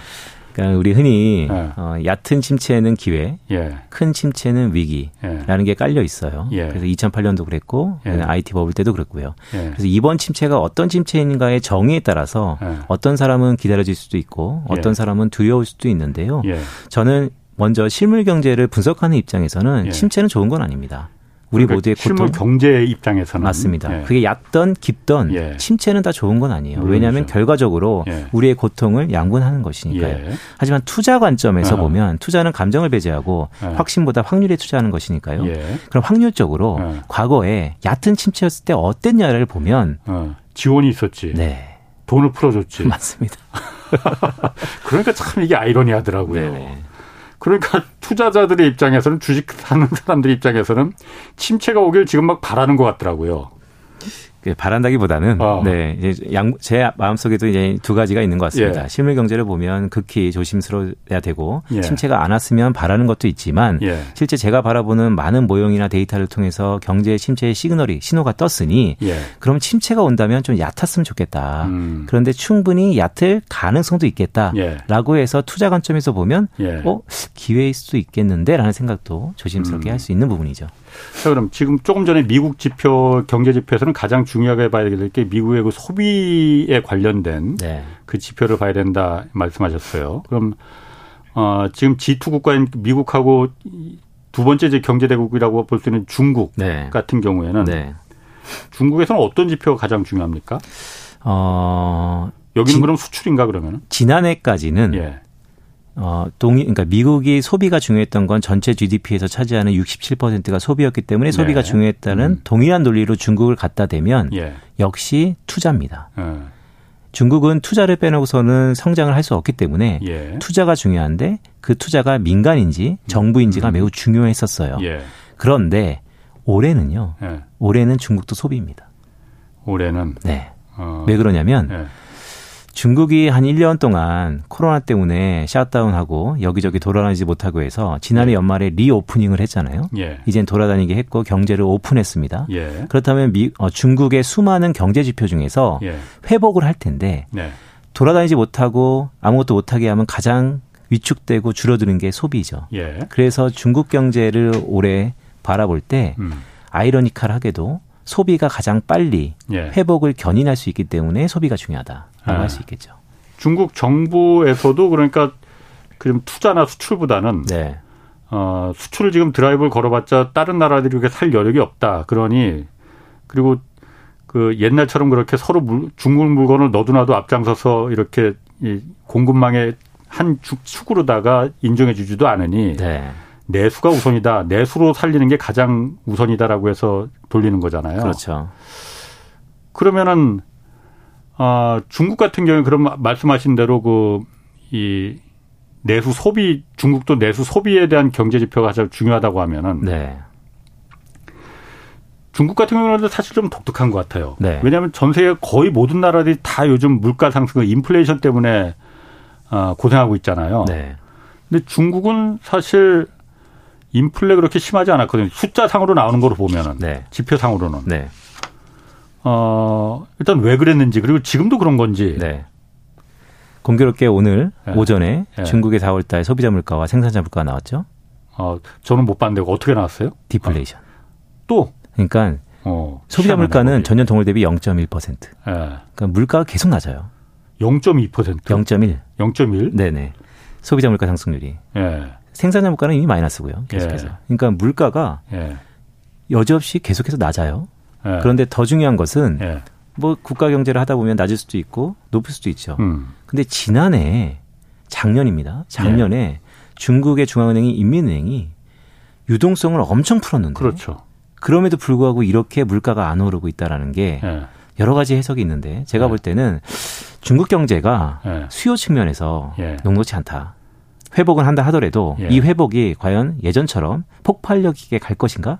그러니까 우리 흔히 예. 어, 얕은 침체는 기회, 예. 큰 침체는 위기라는 예. 게 깔려 있어요. 예. 그래서 2008년도 그랬고 IT 예. 버블 때도 그랬고요. 예. 그래서 이번 침체가 어떤 침체인가의 정의에 따라서 어떤 사람은 기다려질 수도 있고 어떤 사람은 두려울 수도 있는데요. 저는 먼저 실물 경제를 분석하는 입장에서는 침체는 좋은 건 아닙니다. 우리 그러니까 모두의
고통. 경제 입장에서는
맞습니다. 예. 그게 얕던 깊던 예. 침체는 다 좋은 건 아니에요. 물론이죠. 왜냐하면 결과적으로 예. 우리의 고통을 양분하는 것이니까요. 예. 하지만 투자 관점에서 어. 보면 투자는 감정을 배제하고 예. 확신보다 확률에 투자하는 것이니까요. 예. 그럼 확률적으로 과거에 얕은 침체였을 때 어땠냐를 보면 어.
지원이 있었지. 네. 돈을 풀어줬지.
맞습니다.
그러니까 참 이게 아이러니하더라고요. 네네. 그러니까 투자자들의 입장에서는 주식 사는 사람들 입장에서는 침체가 오길 지금 막 바라는 것 같더라고요.
그 바란다기보다는 어. 네, 양, 제 마음속에도 이제 두 가지가 있는 것 같습니다. 예. 실물 경제를 보면 극히 조심스러워야 되고 예. 침체가 안 왔으면 바라는 것도 있지만 예. 실제 제가 바라보는 많은 모형이나 데이터를 통해서 경제 침체의 시그널이 신호가 떴으니 예. 그럼 침체가 온다면 좀 얕았으면 좋겠다. 음. 그런데 충분히 얕을 가능성도 있겠다라고 예. 해서 투자 관점에서 보면 예. 어 기회일 수도 있겠는데라는 생각도 조심스럽게 음. 할수 있는 부분이죠.
자, 그럼 지금 조금 전에 미국 지표, 경제 지표에서는 가장 중요하게 봐야 될 게 미국의 그 소비에 관련된 네. 그 지표를 봐야 된다 말씀하셨어요. 그럼, 어, 지금 G2 국가인 미국하고 두 번째 이제 경제대국이라고 볼 수 있는 중국 네. 같은 경우에는 네. 중국에서는 어떤 지표가 가장 중요합니까? 어, 여기는 지, 그럼 수출인가 그러면?
지난해까지는 예. 어, 동의, 그러니까 미국이 소비가 중요했던 건 전체 GDP에서 차지하는 67%가 소비였기 때문에 소비가 네. 중요했다는 음. 동일한 논리로 중국을 갖다 대면 예. 역시 투자입니다. 예. 중국은 투자를 빼놓고서는 성장을 할 수 없기 때문에 예. 투자가 중요한데 그 투자가 민간인지 정부인지가 음. 매우 중요했었어요. 예. 그런데 올해는요. 예. 올해는 중국도 소비입니다.
올해는
네. 어. 왜 그러냐면 예. 중국이 한 1년 동안 코로나 때문에 샷다운하고 여기저기 돌아다니지 못하고 해서 지난해 예. 연말에 리오프닝을 했잖아요. 예. 이젠 돌아다니게 했고 경제를 오픈했습니다. 예. 그렇다면 미, 어, 중국의 수많은 경제 지표 중에서 예. 회복을 할 텐데 네. 돌아다니지 못하고 아무것도 못하게 하면 가장 위축되고 줄어드는 게 소비죠. 예. 그래서 중국 경제를 올해 바라볼 때 음. 아이러니컬하게도 소비가 가장 빨리 예. 회복을 견인할 수 있기 때문에 소비가 중요하다 라고 예. 할수 있겠죠.
중국 정부에서도 그러니까 그럼 투자나 수출보다는 네. 어, 수출을 지금 드라이브를 걸어봤자 다른 나라들이 이렇게 살 여력이 없다. 그러니 그리고 그 옛날처럼 그렇게 서로 물, 중국 물건을 너도나도 앞장서서 이렇게 이 공급망의 한 축으로다가 인정해 주지도 않으니 네. 내수가 우선이다. 내수로 살리는 게 가장 우선이다라고 해서 돌리는 거잖아요.
그렇죠.
그러면은 아, 중국 같은 경우에 그런 말씀하신 대로 그 이 내수 소비 중국도 내수 소비에 대한 경제 지표가 가장 중요하다고 하면은 네. 중국 같은 경우는 사실 좀 독특한 것 같아요. 네. 왜냐하면 전 세계 거의 모든 나라들이 다 요즘 물가 상승, 인플레이션 때문에 어, 고생하고 있잖아요. 네. 근데 중국은 사실 인플레 그렇게 심하지 않았거든요. 숫자상으로 나오는 거로 보면은 네. 지표상으로는. 네. 어, 일단 왜 그랬는지 그리고 지금도 그런 건지. 네.
공교롭게 오늘 네. 오전에 네. 중국의 4월 달 소비자 물가와 생산자 물가가 나왔죠.
어, 저는 못 봤는데 어떻게 나왔어요?
디플레이션. 어.
또
그러니까 어, 소비자 물가는 전년 동월 대비 0.1%. 예. 그러니까 물가가 계속 낮아요.
0.2%?
0.1.
0.1?
네네. 소비자 물가 상승률이. 예. 생산자 물가는 이미 마이너스고요. 계속해서. 예. 그러니까 물가가 예. 여지없이 계속해서 낮아요. 예. 그런데 더 중요한 것은 예. 뭐 국가 경제를 하다 보면 낮을 수도 있고 높을 수도 있죠. 음. 근데 지난해 작년입니다. 작년에 예. 중국의 중앙은행이 인민은행이 유동성을 엄청 풀었는데
그렇죠.
그럼에도 불구하고 이렇게 물가가 안 오르고 있다라는 게 예. 여러 가지 해석이 있는데 제가 예. 볼 때는 중국 경제가 예. 수요 측면에서 예. 녹록지 않다. 회복은 한다 하더라도 예. 이 회복이 과연 예전처럼 폭발력 있게 갈 것인가?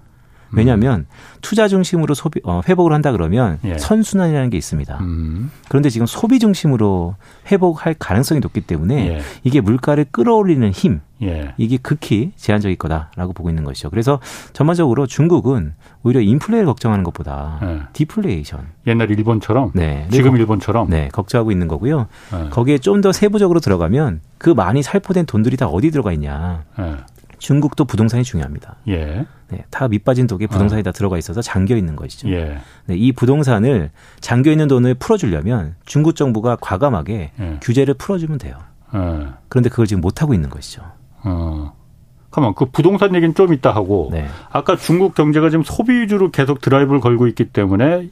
왜냐하면 음. 투자 중심으로 소비 어, 회복을 한다 그러면 예. 선순환이라는 게 있습니다. 음. 그런데 지금 소비 중심으로 회복할 가능성이 높기 때문에 예. 이게 물가를 끌어올리는 힘 예. 이게 극히 제한적일 거다라고 보고 있는 것이죠. 그래서 전반적으로 중국은 오히려 인플레를 걱정하는 것보다 예. 디플레이션
옛날 일본처럼 네. 지금 일본처럼
네 걱정하고 있는 거고요. 예. 거기에 좀 더 세부적으로 들어가면 그 많이 살포된 돈들이 다 어디 들어가 있냐. 예. 중국도 부동산이 중요합니다. 예. 네, 다 밑빠진 독에 부동산이 어. 다 들어가 있어서 잠겨 있는 것이죠. 예. 네, 이 부동산을 잠겨 있는 돈을 풀어주려면 중국 정부가 과감하게 예. 규제를 풀어주면 돼요. 예. 그런데 그걸 지금 못 하고 있는 것이죠. 어.
가만 그 부동산 얘기는 좀 이따 하고 네. 아까 중국 경제가 지금 소비 위주로 계속 드라이브를 걸고 있기 때문에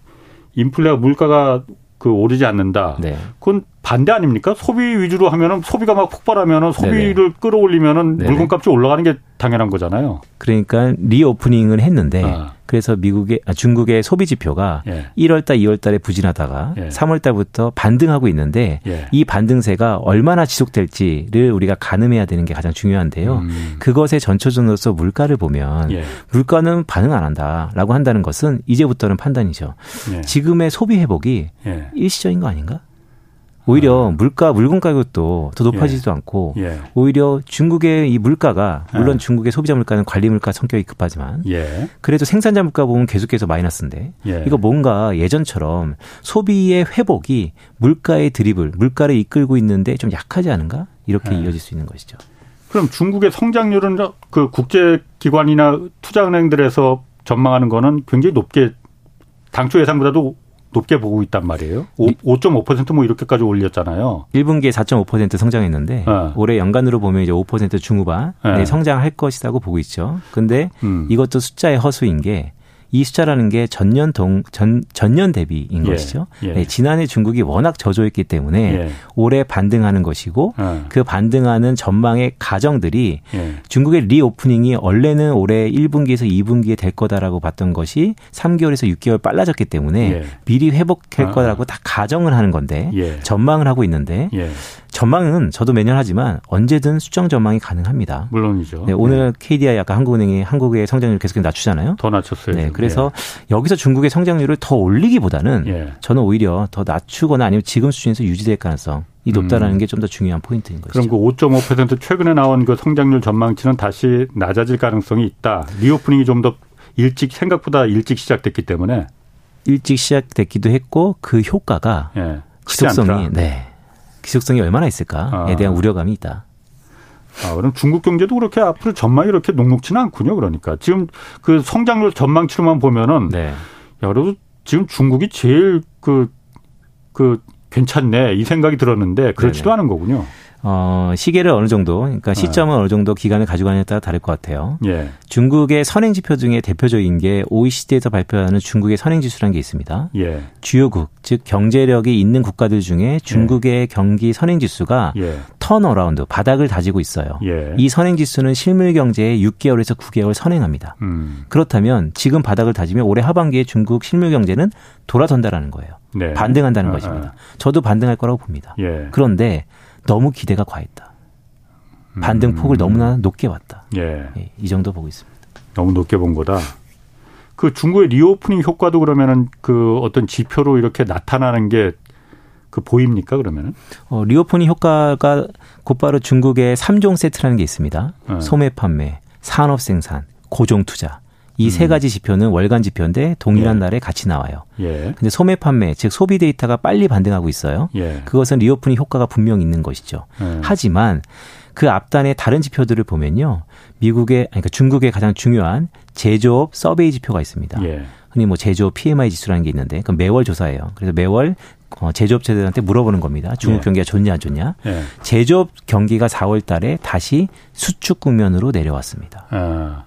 인플레가 물가가 그 오르지 않는다. 네. 그건 반대 아닙니까? 소비 위주로 하면은 소비가 막 폭발하면은 소비를 네네. 끌어올리면은 네네. 물건값이 올라가는 게 당연한 거잖아요.
그러니까 리오프닝을 했는데 아. 그래서 미국의 아, 중국의 소비 지표가 예. 1월 달, 2월 달에 부진하다가 예. 3월 달부터 반등하고 있는데 예. 이 반등세가 얼마나 지속될지를 우리가 가늠해야 되는 게 가장 중요한데요. 음. 그것의 전초전으로서 물가를 보면 예. 물가는 반응 안 한다라고 한다는 것은 이제부터는 판단이죠. 예. 지금의 소비 회복이 예. 일시적인 거 아닌가? 오히려 아. 물가 물건 가격도 더 높아지지도 예. 않고 예. 오히려 중국의 이 물가가 물론 예. 중국의 소비자 물가는 관리 물가 성격이 급하지만 예. 그래도 생산자 물가 보면 계속해서 마이너스인데 예. 이거 뭔가 예전처럼 소비의 회복이 물가의 드립을 물가를 이끌고 있는데 좀 약하지 않은가 이렇게 예. 이어질 수 있는 것이죠.
그럼 중국의 성장률은 그 국제 기관이나 투자은행들에서 전망하는 거는 굉장히 높게 당초 예상보다도 높게 보고 있단 말이에요. 5.5%뭐 이렇게까지 올렸잖아요.
1분기에 4.5% 성장했는데 네. 올해 연간으로 보면 이제 5% 중후반 네. 성장할 것이라고 보고 있죠. 근데 음. 이것도 숫자의 허수인 게 이 숫자라는 게 전년 동, 전, 전년 대비인 예. 것이죠. 예. 네, 지난해 중국이 워낙 저조했기 때문에 예. 올해 반등하는 것이고 어. 그 반등하는 전망의 가정들이 예. 중국의 리오프닝이 원래는 올해 1분기에서 2분기에 될 거다라고 봤던 것이 3개월에서 6개월 빨라졌기 때문에 예. 미리 회복할 아. 거라고 다 가정을 하는 건데 예. 전망을 하고 있는데 전망은 저도 매년 하지만 언제든 수정 전망이 가능합니다.
물론이죠.
네, 오늘 KDI 아까 한국은행이 한국의 성장률 계속 낮추잖아요.
더 낮췄어요. 네,
그래서 예. 여기서 중국의 성장률을 더 올리기보다는 예. 저는 오히려 더 낮추거나 아니면 지금 수준에서 유지될 가능성 이 높다라는 음. 게좀 더 중요한 포인트인 거죠.
그럼 그 5.5% 최근에 나온 그 성장률 전망치는 다시 낮아질 가능성이 있다. reopening이 좀 더 일찍 생각보다 일찍 시작됐기 때문에
일찍 시작됐기도 했고 그 효과가 예. 지속성이 네. 지속성이 얼마나 있을까에 아. 대한 우려감이 있다.
아, 그럼 중국 경제도 그렇게 앞으로 전망이 이렇게 녹록지는 않군요. 그러니까 지금 그 성장률 전망치로만 보면은 네. 여러분 지금 중국이 제일 그그 그 괜찮네 이 생각이 들었는데 그렇지도 네네. 않은 거군요.
어, 시계를 어느 정도, 그러니까 시점은 네. 어느 정도 기간을 가지고 가느냐에 따라 다를 것 같아요. 예. 중국의 선행 지표 중에 대표적인 게 OECD에서 발표하는 중국의 선행 지수라는 게 있습니다. 예. 주요국, 즉 경제력이 있는 국가들 중에 중국의 예. 경기 선행 지수가 예. turnaround, 바닥을 다지고 있어요. 예. 이 선행 지수는 실물 경제의 6개월에서 9개월 선행합니다. 음. 그렇다면 지금 바닥을 다지면 올해 하반기에 중국 실물 경제는 돌아선다라는 거예요. 네. 반등한다는 아, 것입니다. 아. 저도 반등할 거라고 봅니다. 예. 그런데 너무 기대가 과했다. 반등 폭을 음. 너무나 높게 봤다. 예. 예. 이 정도 보고 있습니다.
너무 높게 본 거다. 그 중국의 reopening 효과도 그러면은 그 어떤 지표로 이렇게 나타나는 게 그 보입니까 그러면은?
어, reopening 효과가 곧바로 중국의 3종 세트라는 게 있습니다. 네. 소매 판매, 산업 생산, 고정 투자. 이 세 음. 가지 지표는 월간 지표인데 동일한 예. 날에 같이 나와요. 예. 근데 소매 판매, 즉 소비 데이터가 빨리 반등하고 있어요. 예. 그것은 reopening 효과가 분명히 있는 것이죠. 예. 하지만 그 앞단의 다른 지표들을 보면요. 미국의 그러니까 중국의 가장 중요한 제조업 survey 지표가 있습니다. 예. 흔히 뭐 제조업 PMI 지수라는 게 있는데 그 매월 조사예요. 그래서 매월 어, 제조업체들한테 물어보는 겁니다. 중국 예. 경기가 좋냐 안 좋냐. 예. 제조업 경기가 4월 달에 다시 수축 국면으로 내려왔습니다. 아.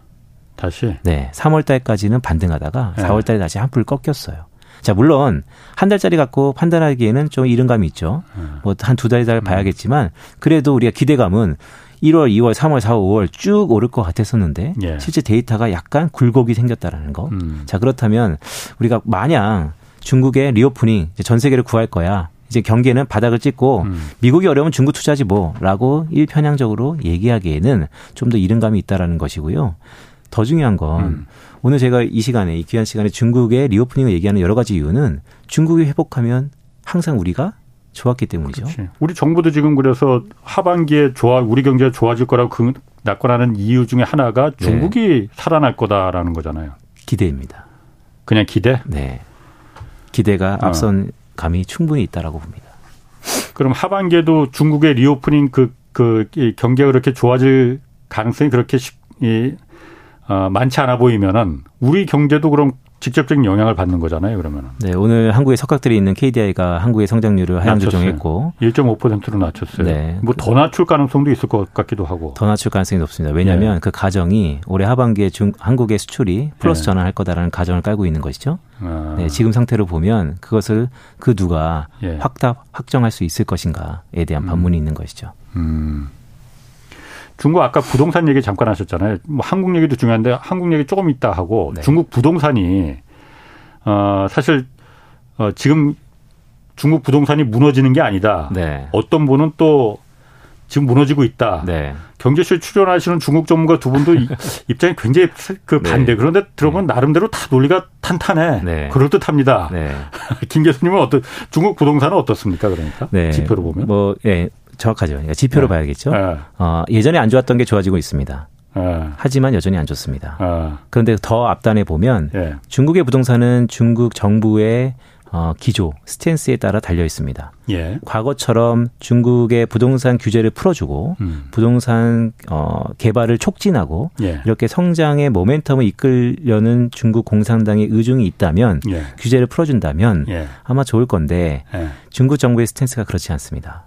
다시?
네. 3월 달까지는 반등하다가 네. 4월 달에 다시 한풀 꺾였어요. 자, 물론 한 달짜리 갖고 판단하기에는 좀 이른감이 있죠. 네. 뭐 한 두 달, 달 음. 봐야겠지만 그래도 우리가 기대감은 1월, 2월, 3월, 4월, 5월 쭉 오를 것 같았었는데 예. 실제 데이터가 약간 굴곡이 생겼다라는 거. 음. 자, 그렇다면 우리가 마냥 중국의 reopening 전 세계를 구할 거야. 이제 경제는 바닥을 찍고 음. 미국이 어려우면 중국 투자지 뭐라고 일편향적으로 얘기하기에는 좀 더 이른감이 있다라는 것이고요. 더 중요한 건 음. 오늘 제가 이 시간에 이 귀한 시간에 중국의 리오프닝을 얘기하는 여러 가지 이유는 중국이 회복하면 항상 우리가 좋았기 때문이죠. 그렇지.
우리 정부도 지금 그래서 하반기에 좋아 우리 경제가 좋아질 거라고 그, 낙관하는 이유 중에 하나가 네. 중국이 네. 살아날 거다라는 거잖아요.
기대입니다.
그냥 기대?
네. 기대가 어. 앞선 감이 충분히 있다라고 봅니다.
그럼 하반기에도 중국의 reopening 그, 그, 경기가 그렇게 좋아질 가능성이 그렇게 쉽, 이, 어, 많지 않아 보이면은 우리 경제도 그럼 직접적인 영향을 받는 거잖아요, 그러면은.
네, 오늘 한국에 석학들이 있는 KDI가 한국의 성장률을 하향 조정했고
1.5%로 낮췄어요. 네. 뭐 더 낮출 가능성도 있을 것 같기도 하고.
더 낮출 가능성이 높습니다. 왜냐하면 네. 그 가정이 올해 하반기에 중 한국의 수출이 플러스 네. 전환할 거다라는 가정을 깔고 있는 것이죠. 아. 네, 지금 상태로 보면 그것을 그 누가 예. 확답 확정할 수 있을 것인가에 대한 반문이 음. 있는 것이죠. 음.
중국 아까 부동산 얘기 잠깐 하셨잖아요. 뭐 한국 얘기도 중요한데 한국 얘기 조금 있다 하고 네. 중국 부동산이 어 사실 어 지금 중국 부동산이 무너지는 게 아니다. 네. 어떤 분은 또 지금 무너지고 있다. 네. 경제쇼 출연하시는 중국 전문가 두 분도 입장이 굉장히 그 네. 반대. 네. 그런데 들어보면 네. 나름대로 다 논리가 탄탄해. 네. 그럴 듯합니다. 네. 김 교수님은 어떤 중국 부동산은 어떻습니까? 그러니까 지표로 보면.
뭐 예. 정확하죠. 그러니까 지표로 네. 봐야겠죠. 네. 어, 예전에 안 좋았던 게 좋아지고 있습니다. 네. 하지만 여전히 안 좋습니다. 네. 그런데 더 앞단에 보면 네. 중국의 부동산은 중국 정부의 어, 기조, 스탠스에 따라 달려 있습니다. 예. 과거처럼 중국의 부동산 규제를 풀어주고 음. 부동산 어, 개발을 촉진하고 예. 이렇게 성장의 모멘텀을 이끌려는 중국 공산당의 의중이 있다면 예. 규제를 풀어준다면 예. 아마 좋을 건데 예. 중국 정부의 스탠스가 그렇지 않습니다.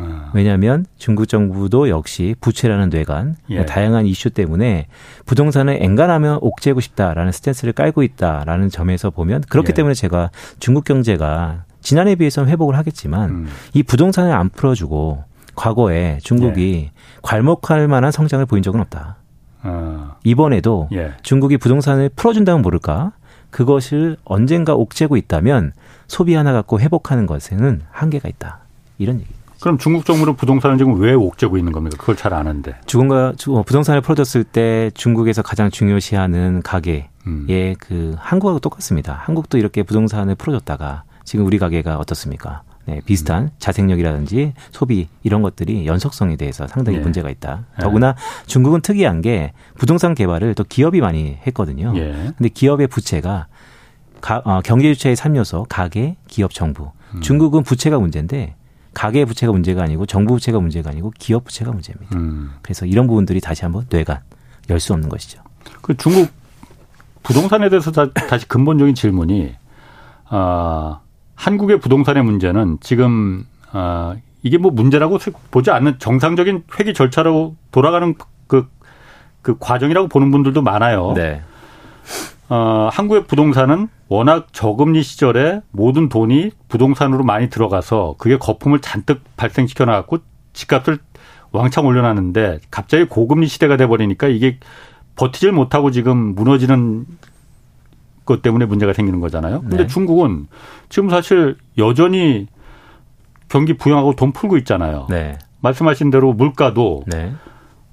아. 왜냐하면 중국 정부도 역시 부채라는 뇌관, 예. 다양한 이슈 때문에 부동산을 엔간하면 옥죄고 싶다라는 스탠스를 깔고 있다라는 점에서 보면 그렇기 예. 때문에 제가 중국 경제가 지난해에 비해서는 회복을 하겠지만 음. 이 부동산을 안 풀어주고 과거에 중국이 예. 괄목할 만한 성장을 보인 적은 없다. 아. 이번에도 예. 중국이 부동산을 풀어준다면 모를까 그것을 언젠가 옥죄고 있다면 소비 하나 갖고 회복하는 것에는 한계가 있다. 이런 얘기.
그럼 중국 정부는 부동산을 지금 왜 옥죄고 있는 겁니까? 그걸 잘 아는데.
중국과 어, 부동산을 풀어줬을 때 중국에서 가장 중요시하는 가게의 음. 그 한국하고 똑같습니다. 한국도 이렇게 부동산을 풀어줬다가 지금 우리 가게가 어떻습니까? 네, 비슷한 음. 자생력이라든지 소비 이런 것들이 연속성에 대해서 상당히 예. 문제가 있다. 예. 더구나 중국은 특이한 게 부동산 개발을 또 기업이 많이 했거든요. 예. 근데 기업의 부채가 가, 어, 경제 주체의 3요소 가계, 기업, 정부. 음. 중국은 부채가 문제인데 가계 부채가 문제가 아니고 정부 부채가 문제가 아니고 기업 부채가 문제입니다. 음. 그래서 이런 부분들이 다시 한번 뇌가 열 수 없는 것이죠.
그 중국 부동산에 대해서 다, 시 근본적인 질문이 아 한국의 부동산의 문제는 지금 아 이게 뭐 문제라고 보지 않는 정상적인 회계 절차로 돌아가는 그, 그 과정이라고 보는 분들도 많아요. 네. 어, 한국의 부동산은 워낙 저금리 시절에 모든 돈이 부동산으로 많이 들어가서 그게 거품을 잔뜩 발생시켜 놔갖고 집값을 왕창 올려놨는데 갑자기 고금리 시대가 돼버리니까 이게 버티질 못하고 지금 무너지는 것 때문에 문제가 생기는 거잖아요. 근데 네. 중국은 지금 사실 여전히 경기 부양하고 돈 풀고 있잖아요. 네. 말씀하신 대로 물가도 네.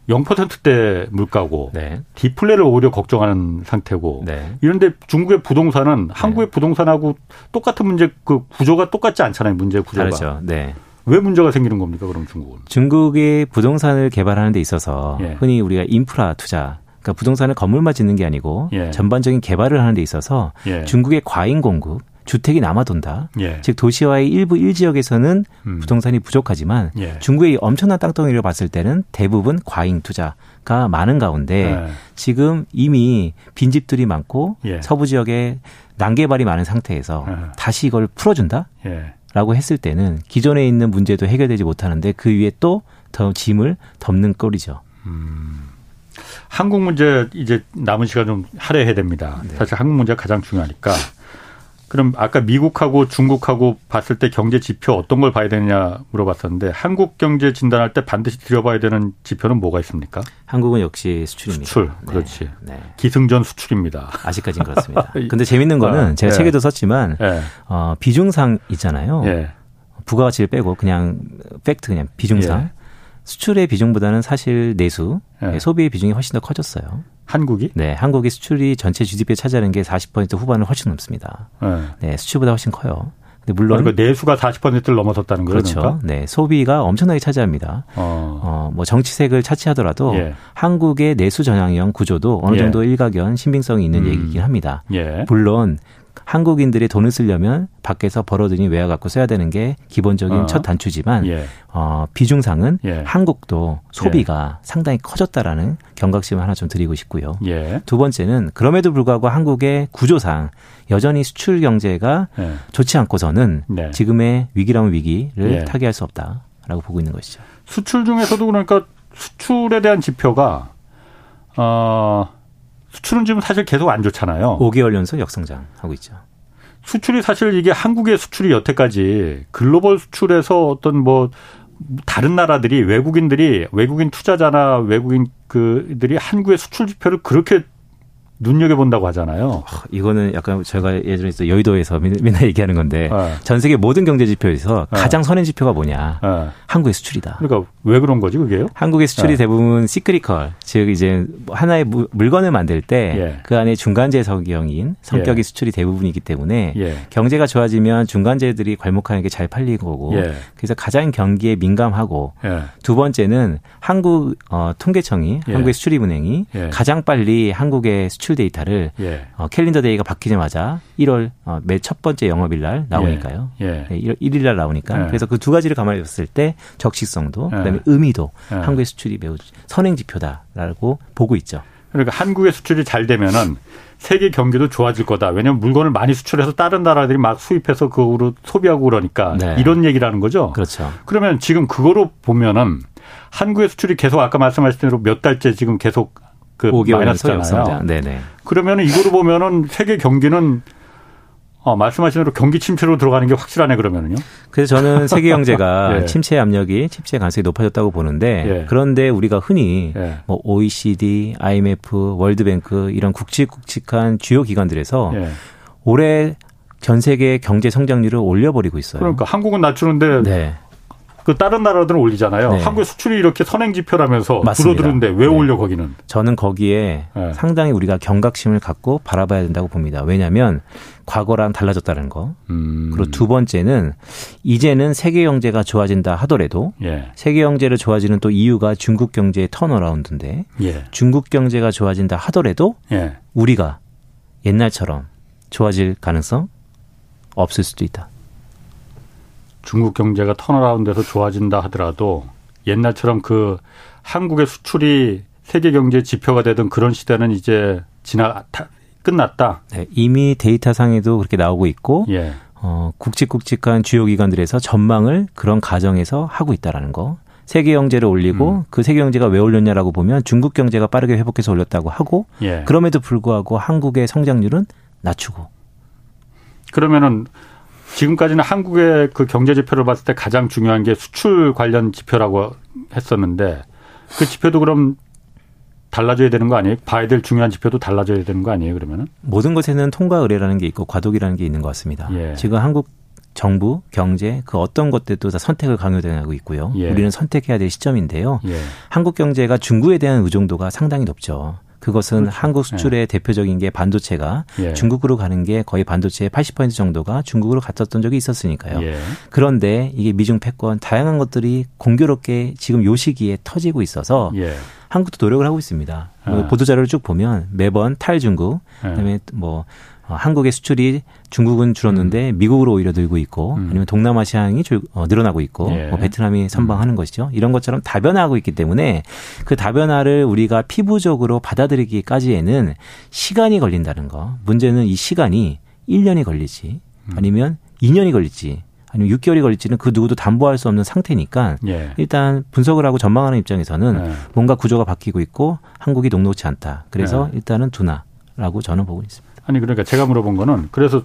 0%대 물가고 네. 디플레를 오히려 걱정하는 상태고 네. 이런데 중국의 부동산은 네. 한국의 부동산하고 똑같은 문제 그 구조가 똑같지 않잖아요 문제 구조가 다르죠. 네. 왜 문제가 생기는 겁니까 그럼 중국은?
중국이 부동산을 개발하는 데 있어서 예. 흔히 우리가 인프라 투자 그러니까 부동산을 건물만 짓는 게 아니고 예. 전반적인 개발을 하는 데 있어서 예. 중국의 과잉 공급 주택이 남아돈다. 예. 즉 도시와의 일부 일지역에서는 음. 부동산이 부족하지만 예. 중국의 엄청난 땅덩이를 봤을 때는 대부분 과잉 투자가 많은 가운데 예. 지금 이미 빈집들이 많고 예. 서부 지역에 난개발이 많은 상태에서 예. 다시 이걸 풀어준다? 예. 라고 했을 때는 기존에 있는 문제도 해결되지 못하는데 그 위에 또 더 짐을 덮는 꼴이죠. 음.
한국 문제 이제 남은 시간 좀 할애해야 됩니다. 네. 사실 한국 문제가 가장 중요하니까 그럼 아까 미국하고 중국하고 봤을 때 경제 지표 어떤 걸 봐야 되느냐 물어봤었는데 한국 경제 진단할 때 반드시 들여봐야 되는 지표는 뭐가 있습니까?
한국은 역시 수출입니다.
수출, 네. 그렇지. 네. 네. 기승전 수출입니다.
아직까지는 그렇습니다. 근데 재밌는 거는 아, 제가 네. 책에도 썼지만 네. 어, 비중상 있잖아요. 네. 부가가치를 빼고 그냥 팩트 그냥 비중상 예. 수출의 비중보다는 사실 내수 예. 소비의 비중이 훨씬 더 커졌어요.
한국이?
네, 한국이 수출이 전체 GDP에 차지하는 게 40% 후반을 훨씬 넘습니다. 네. 네, 수출보다 훨씬 커요. 근데 물론
그러니까 내수가 40%를 넘어섰다는 거죠.
그렇죠. 그러니까? 네, 소비가 엄청나게 차지합니다. 어, 어 뭐 정치색을 차치하더라도 예. 한국의 내수 전향형 구조도 어느 예. 정도 예. 일가견 신빙성이 있는 음. 얘기긴 합니다. 예. 물론 한국인들이 돈을 쓰려면 밖에서 벌어들인 외화 갖고 써야 되는 게 기본적인 어. 첫 단추지만 예. 어, 비중상은 예. 한국도 소비가 예. 상당히 커졌다라는 경각심을 하나 좀 드리고 싶고요. 예. 두 번째는 그럼에도 불구하고 한국의 구조상 여전히 수출 경제가 예. 좋지 않고서는 네. 지금의 위기라면 위기를 예. 타개할 수 없다라고 보고 있는 것이죠.
수출 중에서도 그러니까 수출에 대한 지표가 어 수출은 지금 사실 계속 안 좋잖아요.
5개월 연속 역성장하고 있죠.
수출이 사실 이게 한국의 수출이 여태까지 글로벌 수출에서 어떤 뭐 다른 나라들이 외국인들이 외국인 투자자나 외국인 그들이 한국의 수출 지표를 그렇게 눈여겨본다고 하잖아요.
이거는 약간 제가 예전에 여의도에서 맨날 얘기하는 건데 네. 전 세계 모든 경제 지표에서 네. 가장 선행 지표가 뭐냐? 네. 한국의 수출이다.
그러니까 왜 그런 거지 그게요?
한국의 수출이 네. 대부분 시크리컬 즉 이제 하나의 물건을 만들 때 그 예. 그 안에 중간재 성격인 성격이 예. 수출이 대부분이기 때문에 예. 경제가 좋아지면 중간재들이 괄목하는 게 잘 팔리는 거고 예. 그래서 가장 경기에 민감하고 예. 두 번째는 한국 어, 통계청이 예. 한국의 수출입은행이 가장 빨리 한국의 수출 수출 데이터를 예. 어, calendar day가 바뀌자마자 1월 어, 매 첫 번째 영업일 날 나오니까요. 예. 예. 네, 1월 1일 날 나오니까 예. 그래서 그 두 가지를 가만히 봤을 때 적시성도 예. 그다음에 의미도 예. 한국의 수출이 매우 선행 지표다라고 보고 있죠.
그러니까 한국의 수출이 잘 되면은 세계 경기도 좋아질 거다. 왜냐하면 물건을 많이 수출해서 다른 나라들이 막 수입해서 그거로 소비하고 그러니까 네. 이런 얘기라는 거죠.
그렇죠.
그러면 지금 그거로 보면은 한국의 수출이 계속 아까 말씀하신 대로 몇 달째 지금 계속 그 마이너스잖아요. 네네. 그러면 이거로 보면은 세계 경기는 어, 말씀하신 대로 경기 침체로 들어가는 게 확실하네 그러면은요.
그래서 저는 세계 경제가 예. 침체 압력이 침체 가능성이 높아졌다고 보는데 예. 그런데 우리가 흔히 예. 뭐 OECD, IMF, 월드뱅크 이런 굵직굵직한 주요 기관들에서 예. 올해 전 세계 경제 성장률을 올려버리고 있어요.
그러니까 한국은 낮추는데 네. 그 다른 나라들은 올리잖아요. 네. 한국의 수출이 이렇게 선행 지표라면서 줄어드는데 왜 네. 올려 거기는?
저는 거기에 네. 상당히 우리가 경각심을 갖고 바라봐야 된다고 봅니다. 왜냐하면 과거랑 달라졌다는 거. 음. 그리고 두 번째는 이제는 세계 경제가 좋아진다 하더라도 예. 세계 경제를 좋아지는 또 이유가 중국 경제의 turnaround인데 예. 중국 경제가 좋아진다 하더라도 예. 우리가 옛날처럼 좋아질 가능성 없을 수도 있다.
중국 경제가 turnaround해서 좋아진다 하더라도 옛날처럼 그 한국의 수출이 세계 경제 지표가 되던 그런 시대는 이제 지나 끝났다.
네, 이미 데이터상에도 그렇게 나오고 있고 예. 어, 굵직굵직한 주요 기관들에서 전망을 그런 가정에서 하고 있다라는 거. 세계 경제를 올리고 음. 그 세계 경제가 왜 올렸냐라고 보면 중국 경제가 빠르게 회복해서 올렸다고 하고 예. 그럼에도 불구하고 한국의 성장률은 낮추고.
그러면은 지금까지는 한국의 그 경제 지표를 봤을 때 가장 중요한 게 수출 관련 지표라고 했었는데 그 지표도 그럼 달라져야 되는 거 아니에요? 봐야 될 중요한 지표도 달라져야 되는 거 아니에요? 그러면은
모든 것에는 통과 의례라는 게 있고 과도기라는 게 있는 것 같습니다. 예. 지금 한국 정부, 경제 그 어떤 것들도 다 선택을 강요당하고 있고요. 예. 우리는 선택해야 될 시점인데요. 예. 한국 경제가 중국에 대한 의존도가 상당히 높죠. 그것은 그렇죠. 한국 수출의 예. 대표적인 게 반도체가 예. 중국으로 가는 게 거의 반도체의 80% 정도가 중국으로 갔었던 적이 있었으니까요. 예. 그런데 이게 미중 패권 다양한 것들이 공교롭게 지금 요 시기에 터지고 있어서 예. 한국도 노력을 하고 있습니다. 아. 보도 자료를 쭉 보면 매번 탈중국, 예. 그다음에 뭐 어, 한국의 수출이 중국은 줄었는데 음. 미국으로 오히려 늘고 있고 음. 아니면 동남아시아이 줄, 어, 늘어나고 있고 예. 뭐 베트남이 선방하는 음. 것이죠. 이런 것처럼 다변화하고 있기 때문에 그 다변화를 우리가 피부적으로 받아들이기까지에는 시간이 걸린다는 거. 문제는 이 시간이 1년이 걸리지 음. 아니면 2년이 걸릴지 아니면 6개월이 걸릴지는 그 누구도 담보할 수 없는 상태니까 예. 일단 분석을 하고 전망하는 입장에서는 예. 뭔가 구조가 바뀌고 있고 한국이 녹록치 않다. 그래서 예. 일단은 두나 라고 저는 보고 있습니다.
아니 그러니까 제가 물어본 거는 그래서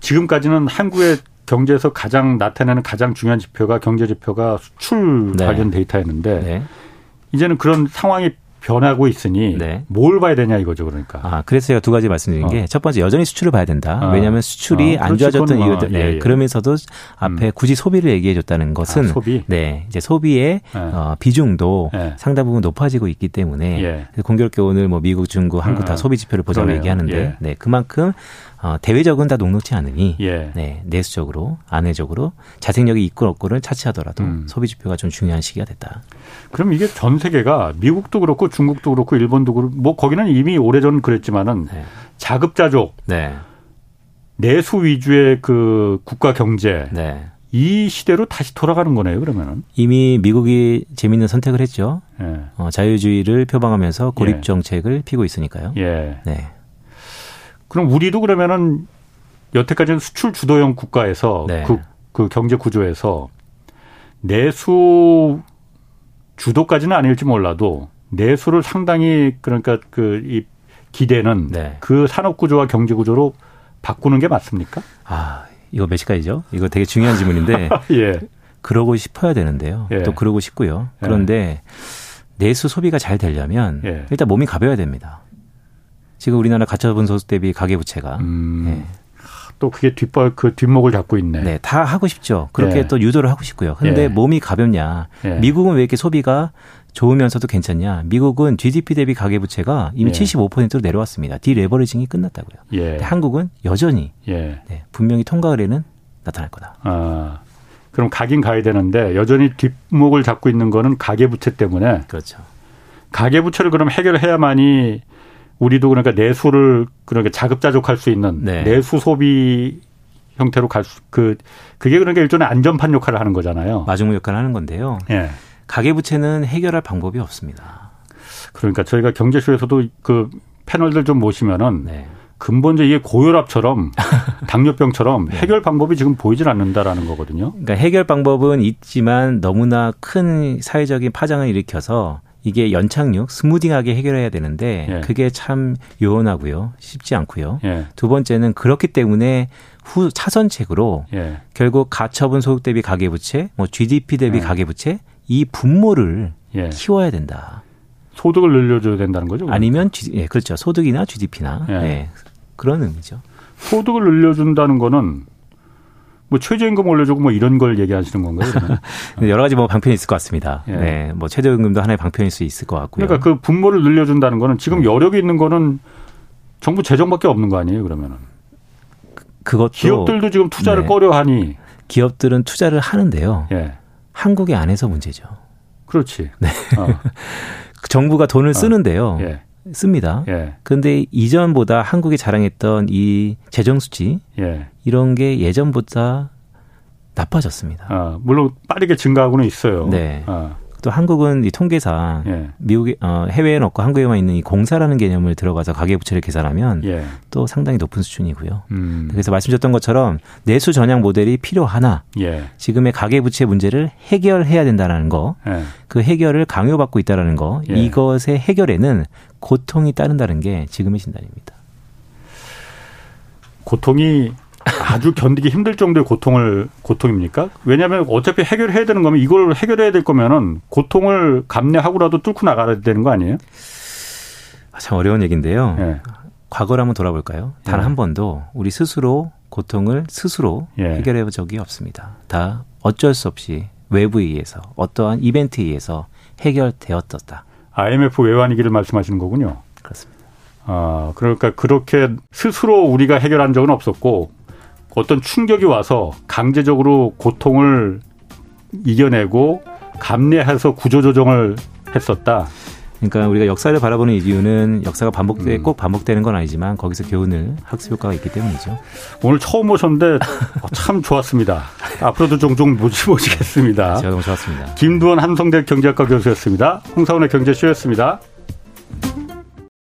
지금까지는 한국의 경제에서 가장 나타내는 가장 중요한 지표가 경제 지표가 수출 네. 관련 데이터였는데 네. 이제는 그런 상황이 변하고 있으니 네. 뭘 봐야 되냐 이거죠 그러니까.
아 그래서 제가 두 가지 말씀드린 어. 게첫 번째 여전히 수출을 봐야 된다. 아. 왜냐하면 수출이 아, 안 좋아졌던 이유들. 예, 예. 그러면서도 앞에 음. 굳이 소비를 얘기해 줬다는 것은 아, 소비? 네 이제 소비의 예. 어, 비중도 예. 상당 부분 높아지고 있기 때문에 예. 공교롭게 오늘 뭐 미국, 중국, 한국 다 아, 소비 지표를 보자고 얘기하는데 예. 네 그만큼 어, 대외적은 다 녹록지 않으니 예. 네, 내수적으로 안외적으로 자생력이 있고 없고를 차치하더라도 음. 소비 지표가 좀 중요한 시기가 됐다.
그럼 이게 전 세계가 미국도 그렇고 중국도 그렇고 일본도 그렇고 뭐 거기는 이미 오래전 그랬지만은 네. 자급자족 네. 내수 위주의 그 국가 경제 네. 이 시대로 다시 돌아가는 거네요, 그러면은.
이미 미국이 재밌는 선택을 했죠. 예. 어, 자유주의를 표방하면서 고립 예. 정책을 피고 있으니까요. 예. 네.
그럼 우리도 그러면은 여태까지는 수출 주도형 국가에서 네. 그, 그 경제 구조에서 내수 주도까지는 아닐지 몰라도 내수를 상당히 그러니까 그 이 기대는 네. 그 산업 구조와 경제 구조로 바꾸는 게 맞습니까?
아, 이거 몇 시까지죠? 이거 되게 중요한 질문인데. 예. 그러고 싶어야 되는데요. 예. 또 그러고 싶고요. 그런데 예. 내수 소비가 잘 되려면 예. 일단 몸이 가벼워야 됩니다. 지금 우리나라 가처분 소득 대비 가계부채가 음. 네.
또 그게 뒷발 그 뒷목을 잡고 있네.
네, 다 하고 싶죠. 그렇게 예. 또 유도를 하고 싶고요. 근데 예. 몸이 가볍냐? 예. 미국은 왜 이렇게 소비가 좋으면서도 괜찮냐? 미국은 GDP 대비 가계 부채가 이미 예. 75%로 내려왔습니다. 디레버리징이 끝났다고요. 예. 한국은 여전히 예. 네, 분명히 통과을에는 나타날 거다. 아,
그럼 가긴 가야 되는데 여전히 뒷목을 잡고 있는 거는 가계 부채 때문에.
그렇죠.
가계 부채를 그럼 해결해야만이 우리도 그러니까 내수를 그러니까 자급자족할 수 있는 네. 내수 소비 형태로 갈 수 그 그게 그러니까 일종의 안전판 역할을 하는 거잖아요.
마중무 역할을 하는 건데요. 예. 가계 부채는 해결할 방법이 없습니다.
그러니까 저희가 경제쇼에서도 그 패널들 좀 모시면은 네. 근본적 이게 고혈압처럼 당뇨병처럼 네. 해결 방법이 지금 보이질 않는다라는 거거든요.
그러니까 해결 방법은 있지만 너무나 큰 사회적인 파장을 일으켜서 이게 연착륙 스무딩하게 해결해야 되는데 예. 그게 참 요원하고요. 쉽지 않고요. 예. 두 번째는 그렇기 때문에 후 차선책으로 예. 결국 가처분 소득 대비 가계부채, 뭐 GDP 대비 예. 가계부채 이 분모를 예. 키워야 된다.
소득을 늘려줘야 된다는 거죠?
그러니까? 아니면 예, 그렇죠. 소득이나 GDP나 예. 네, 그런 의미죠.
소득을 늘려준다는 거는 뭐 최저임금 올려주고 뭐 이런 걸 얘기하시는 건가요?
여러 가지 뭐 방편이 있을 것 같습니다. 예. 네, 뭐 최저임금도 하나의 방편일 수 있을 것 같고요.
그러니까 그 분모를 늘려준다는 거는 지금 네. 여력이 있는 거는 정부 재정밖에 없는 거 아니에요? 그러면은
그것도
기업들도 지금 투자를 네. 꺼려하니
기업들은 투자를 하는데요. 예. 한국의 안에서 문제죠.
그렇지.
네. 어. 정부가 돈을 어. 쓰는데요. 예. 씁니다. 예. 그런데 이전보다 한국이 자랑했던 이 재정 수치 예. 이런 게 예전보다 나빠졌습니다.
아, 물론 빠르게 증가하고는 있어요. 네. 아.
또 한국은 이 통계상 예. 미국에 어, 해외에는 없고 한국에만 있는 이 공사라는 개념을 들어가서 가계부채를 계산하면 예. 또 상당히 높은 수준이고요. 음. 그래서 말씀드렸던 것처럼 내수 전향 모델이 필요하나 예. 지금의 가계부채 문제를 해결해야 된다는 거, 예. 그 해결을 강요받고 있다라는 거, 예. 이것의 해결에는 고통이 따른다는 게 지금의 진단입니다.
고통이 아주 견디기 힘들 정도의 고통을 고통입니까? 왜냐하면 어차피 해결해야 되는 거면 이걸 해결해야 될 거면은 고통을 감내하고라도 뚫고 나가야 되는 거 아니에요?
아, 참 어려운 얘기인데요. 네. 과거를 한번 돌아볼까요? 단한 네. 번도 우리 스스로 고통을 스스로 예. 해결해 본 적이 없습니다. 다 어쩔 수 없이 외부에 의해서 어떠한 이벤트에 의해서 해결되었었다.
IMF 외환위기를 말씀하시는 거군요.
그렇습니다.
아, 그러니까 그렇게 스스로 우리가 해결한 적은 없었고 어떤 충격이 와서 강제적으로 고통을 이겨내고 감내해서 구조조정을 했었다.
그러니까 우리가 역사를 바라보는 이유는 역사가 반복돼 음. 꼭 반복되는 건 아니지만 거기서 교훈을 학습 효과가 있기 때문이죠.
오늘 처음 오셨는데 참 좋았습니다. 앞으로도 종종 모시 모시겠습니다.
제가 너무 좋았습니다.
김두원 한성대 경제학과 교수였습니다. 홍사원의 경제쇼였습니다.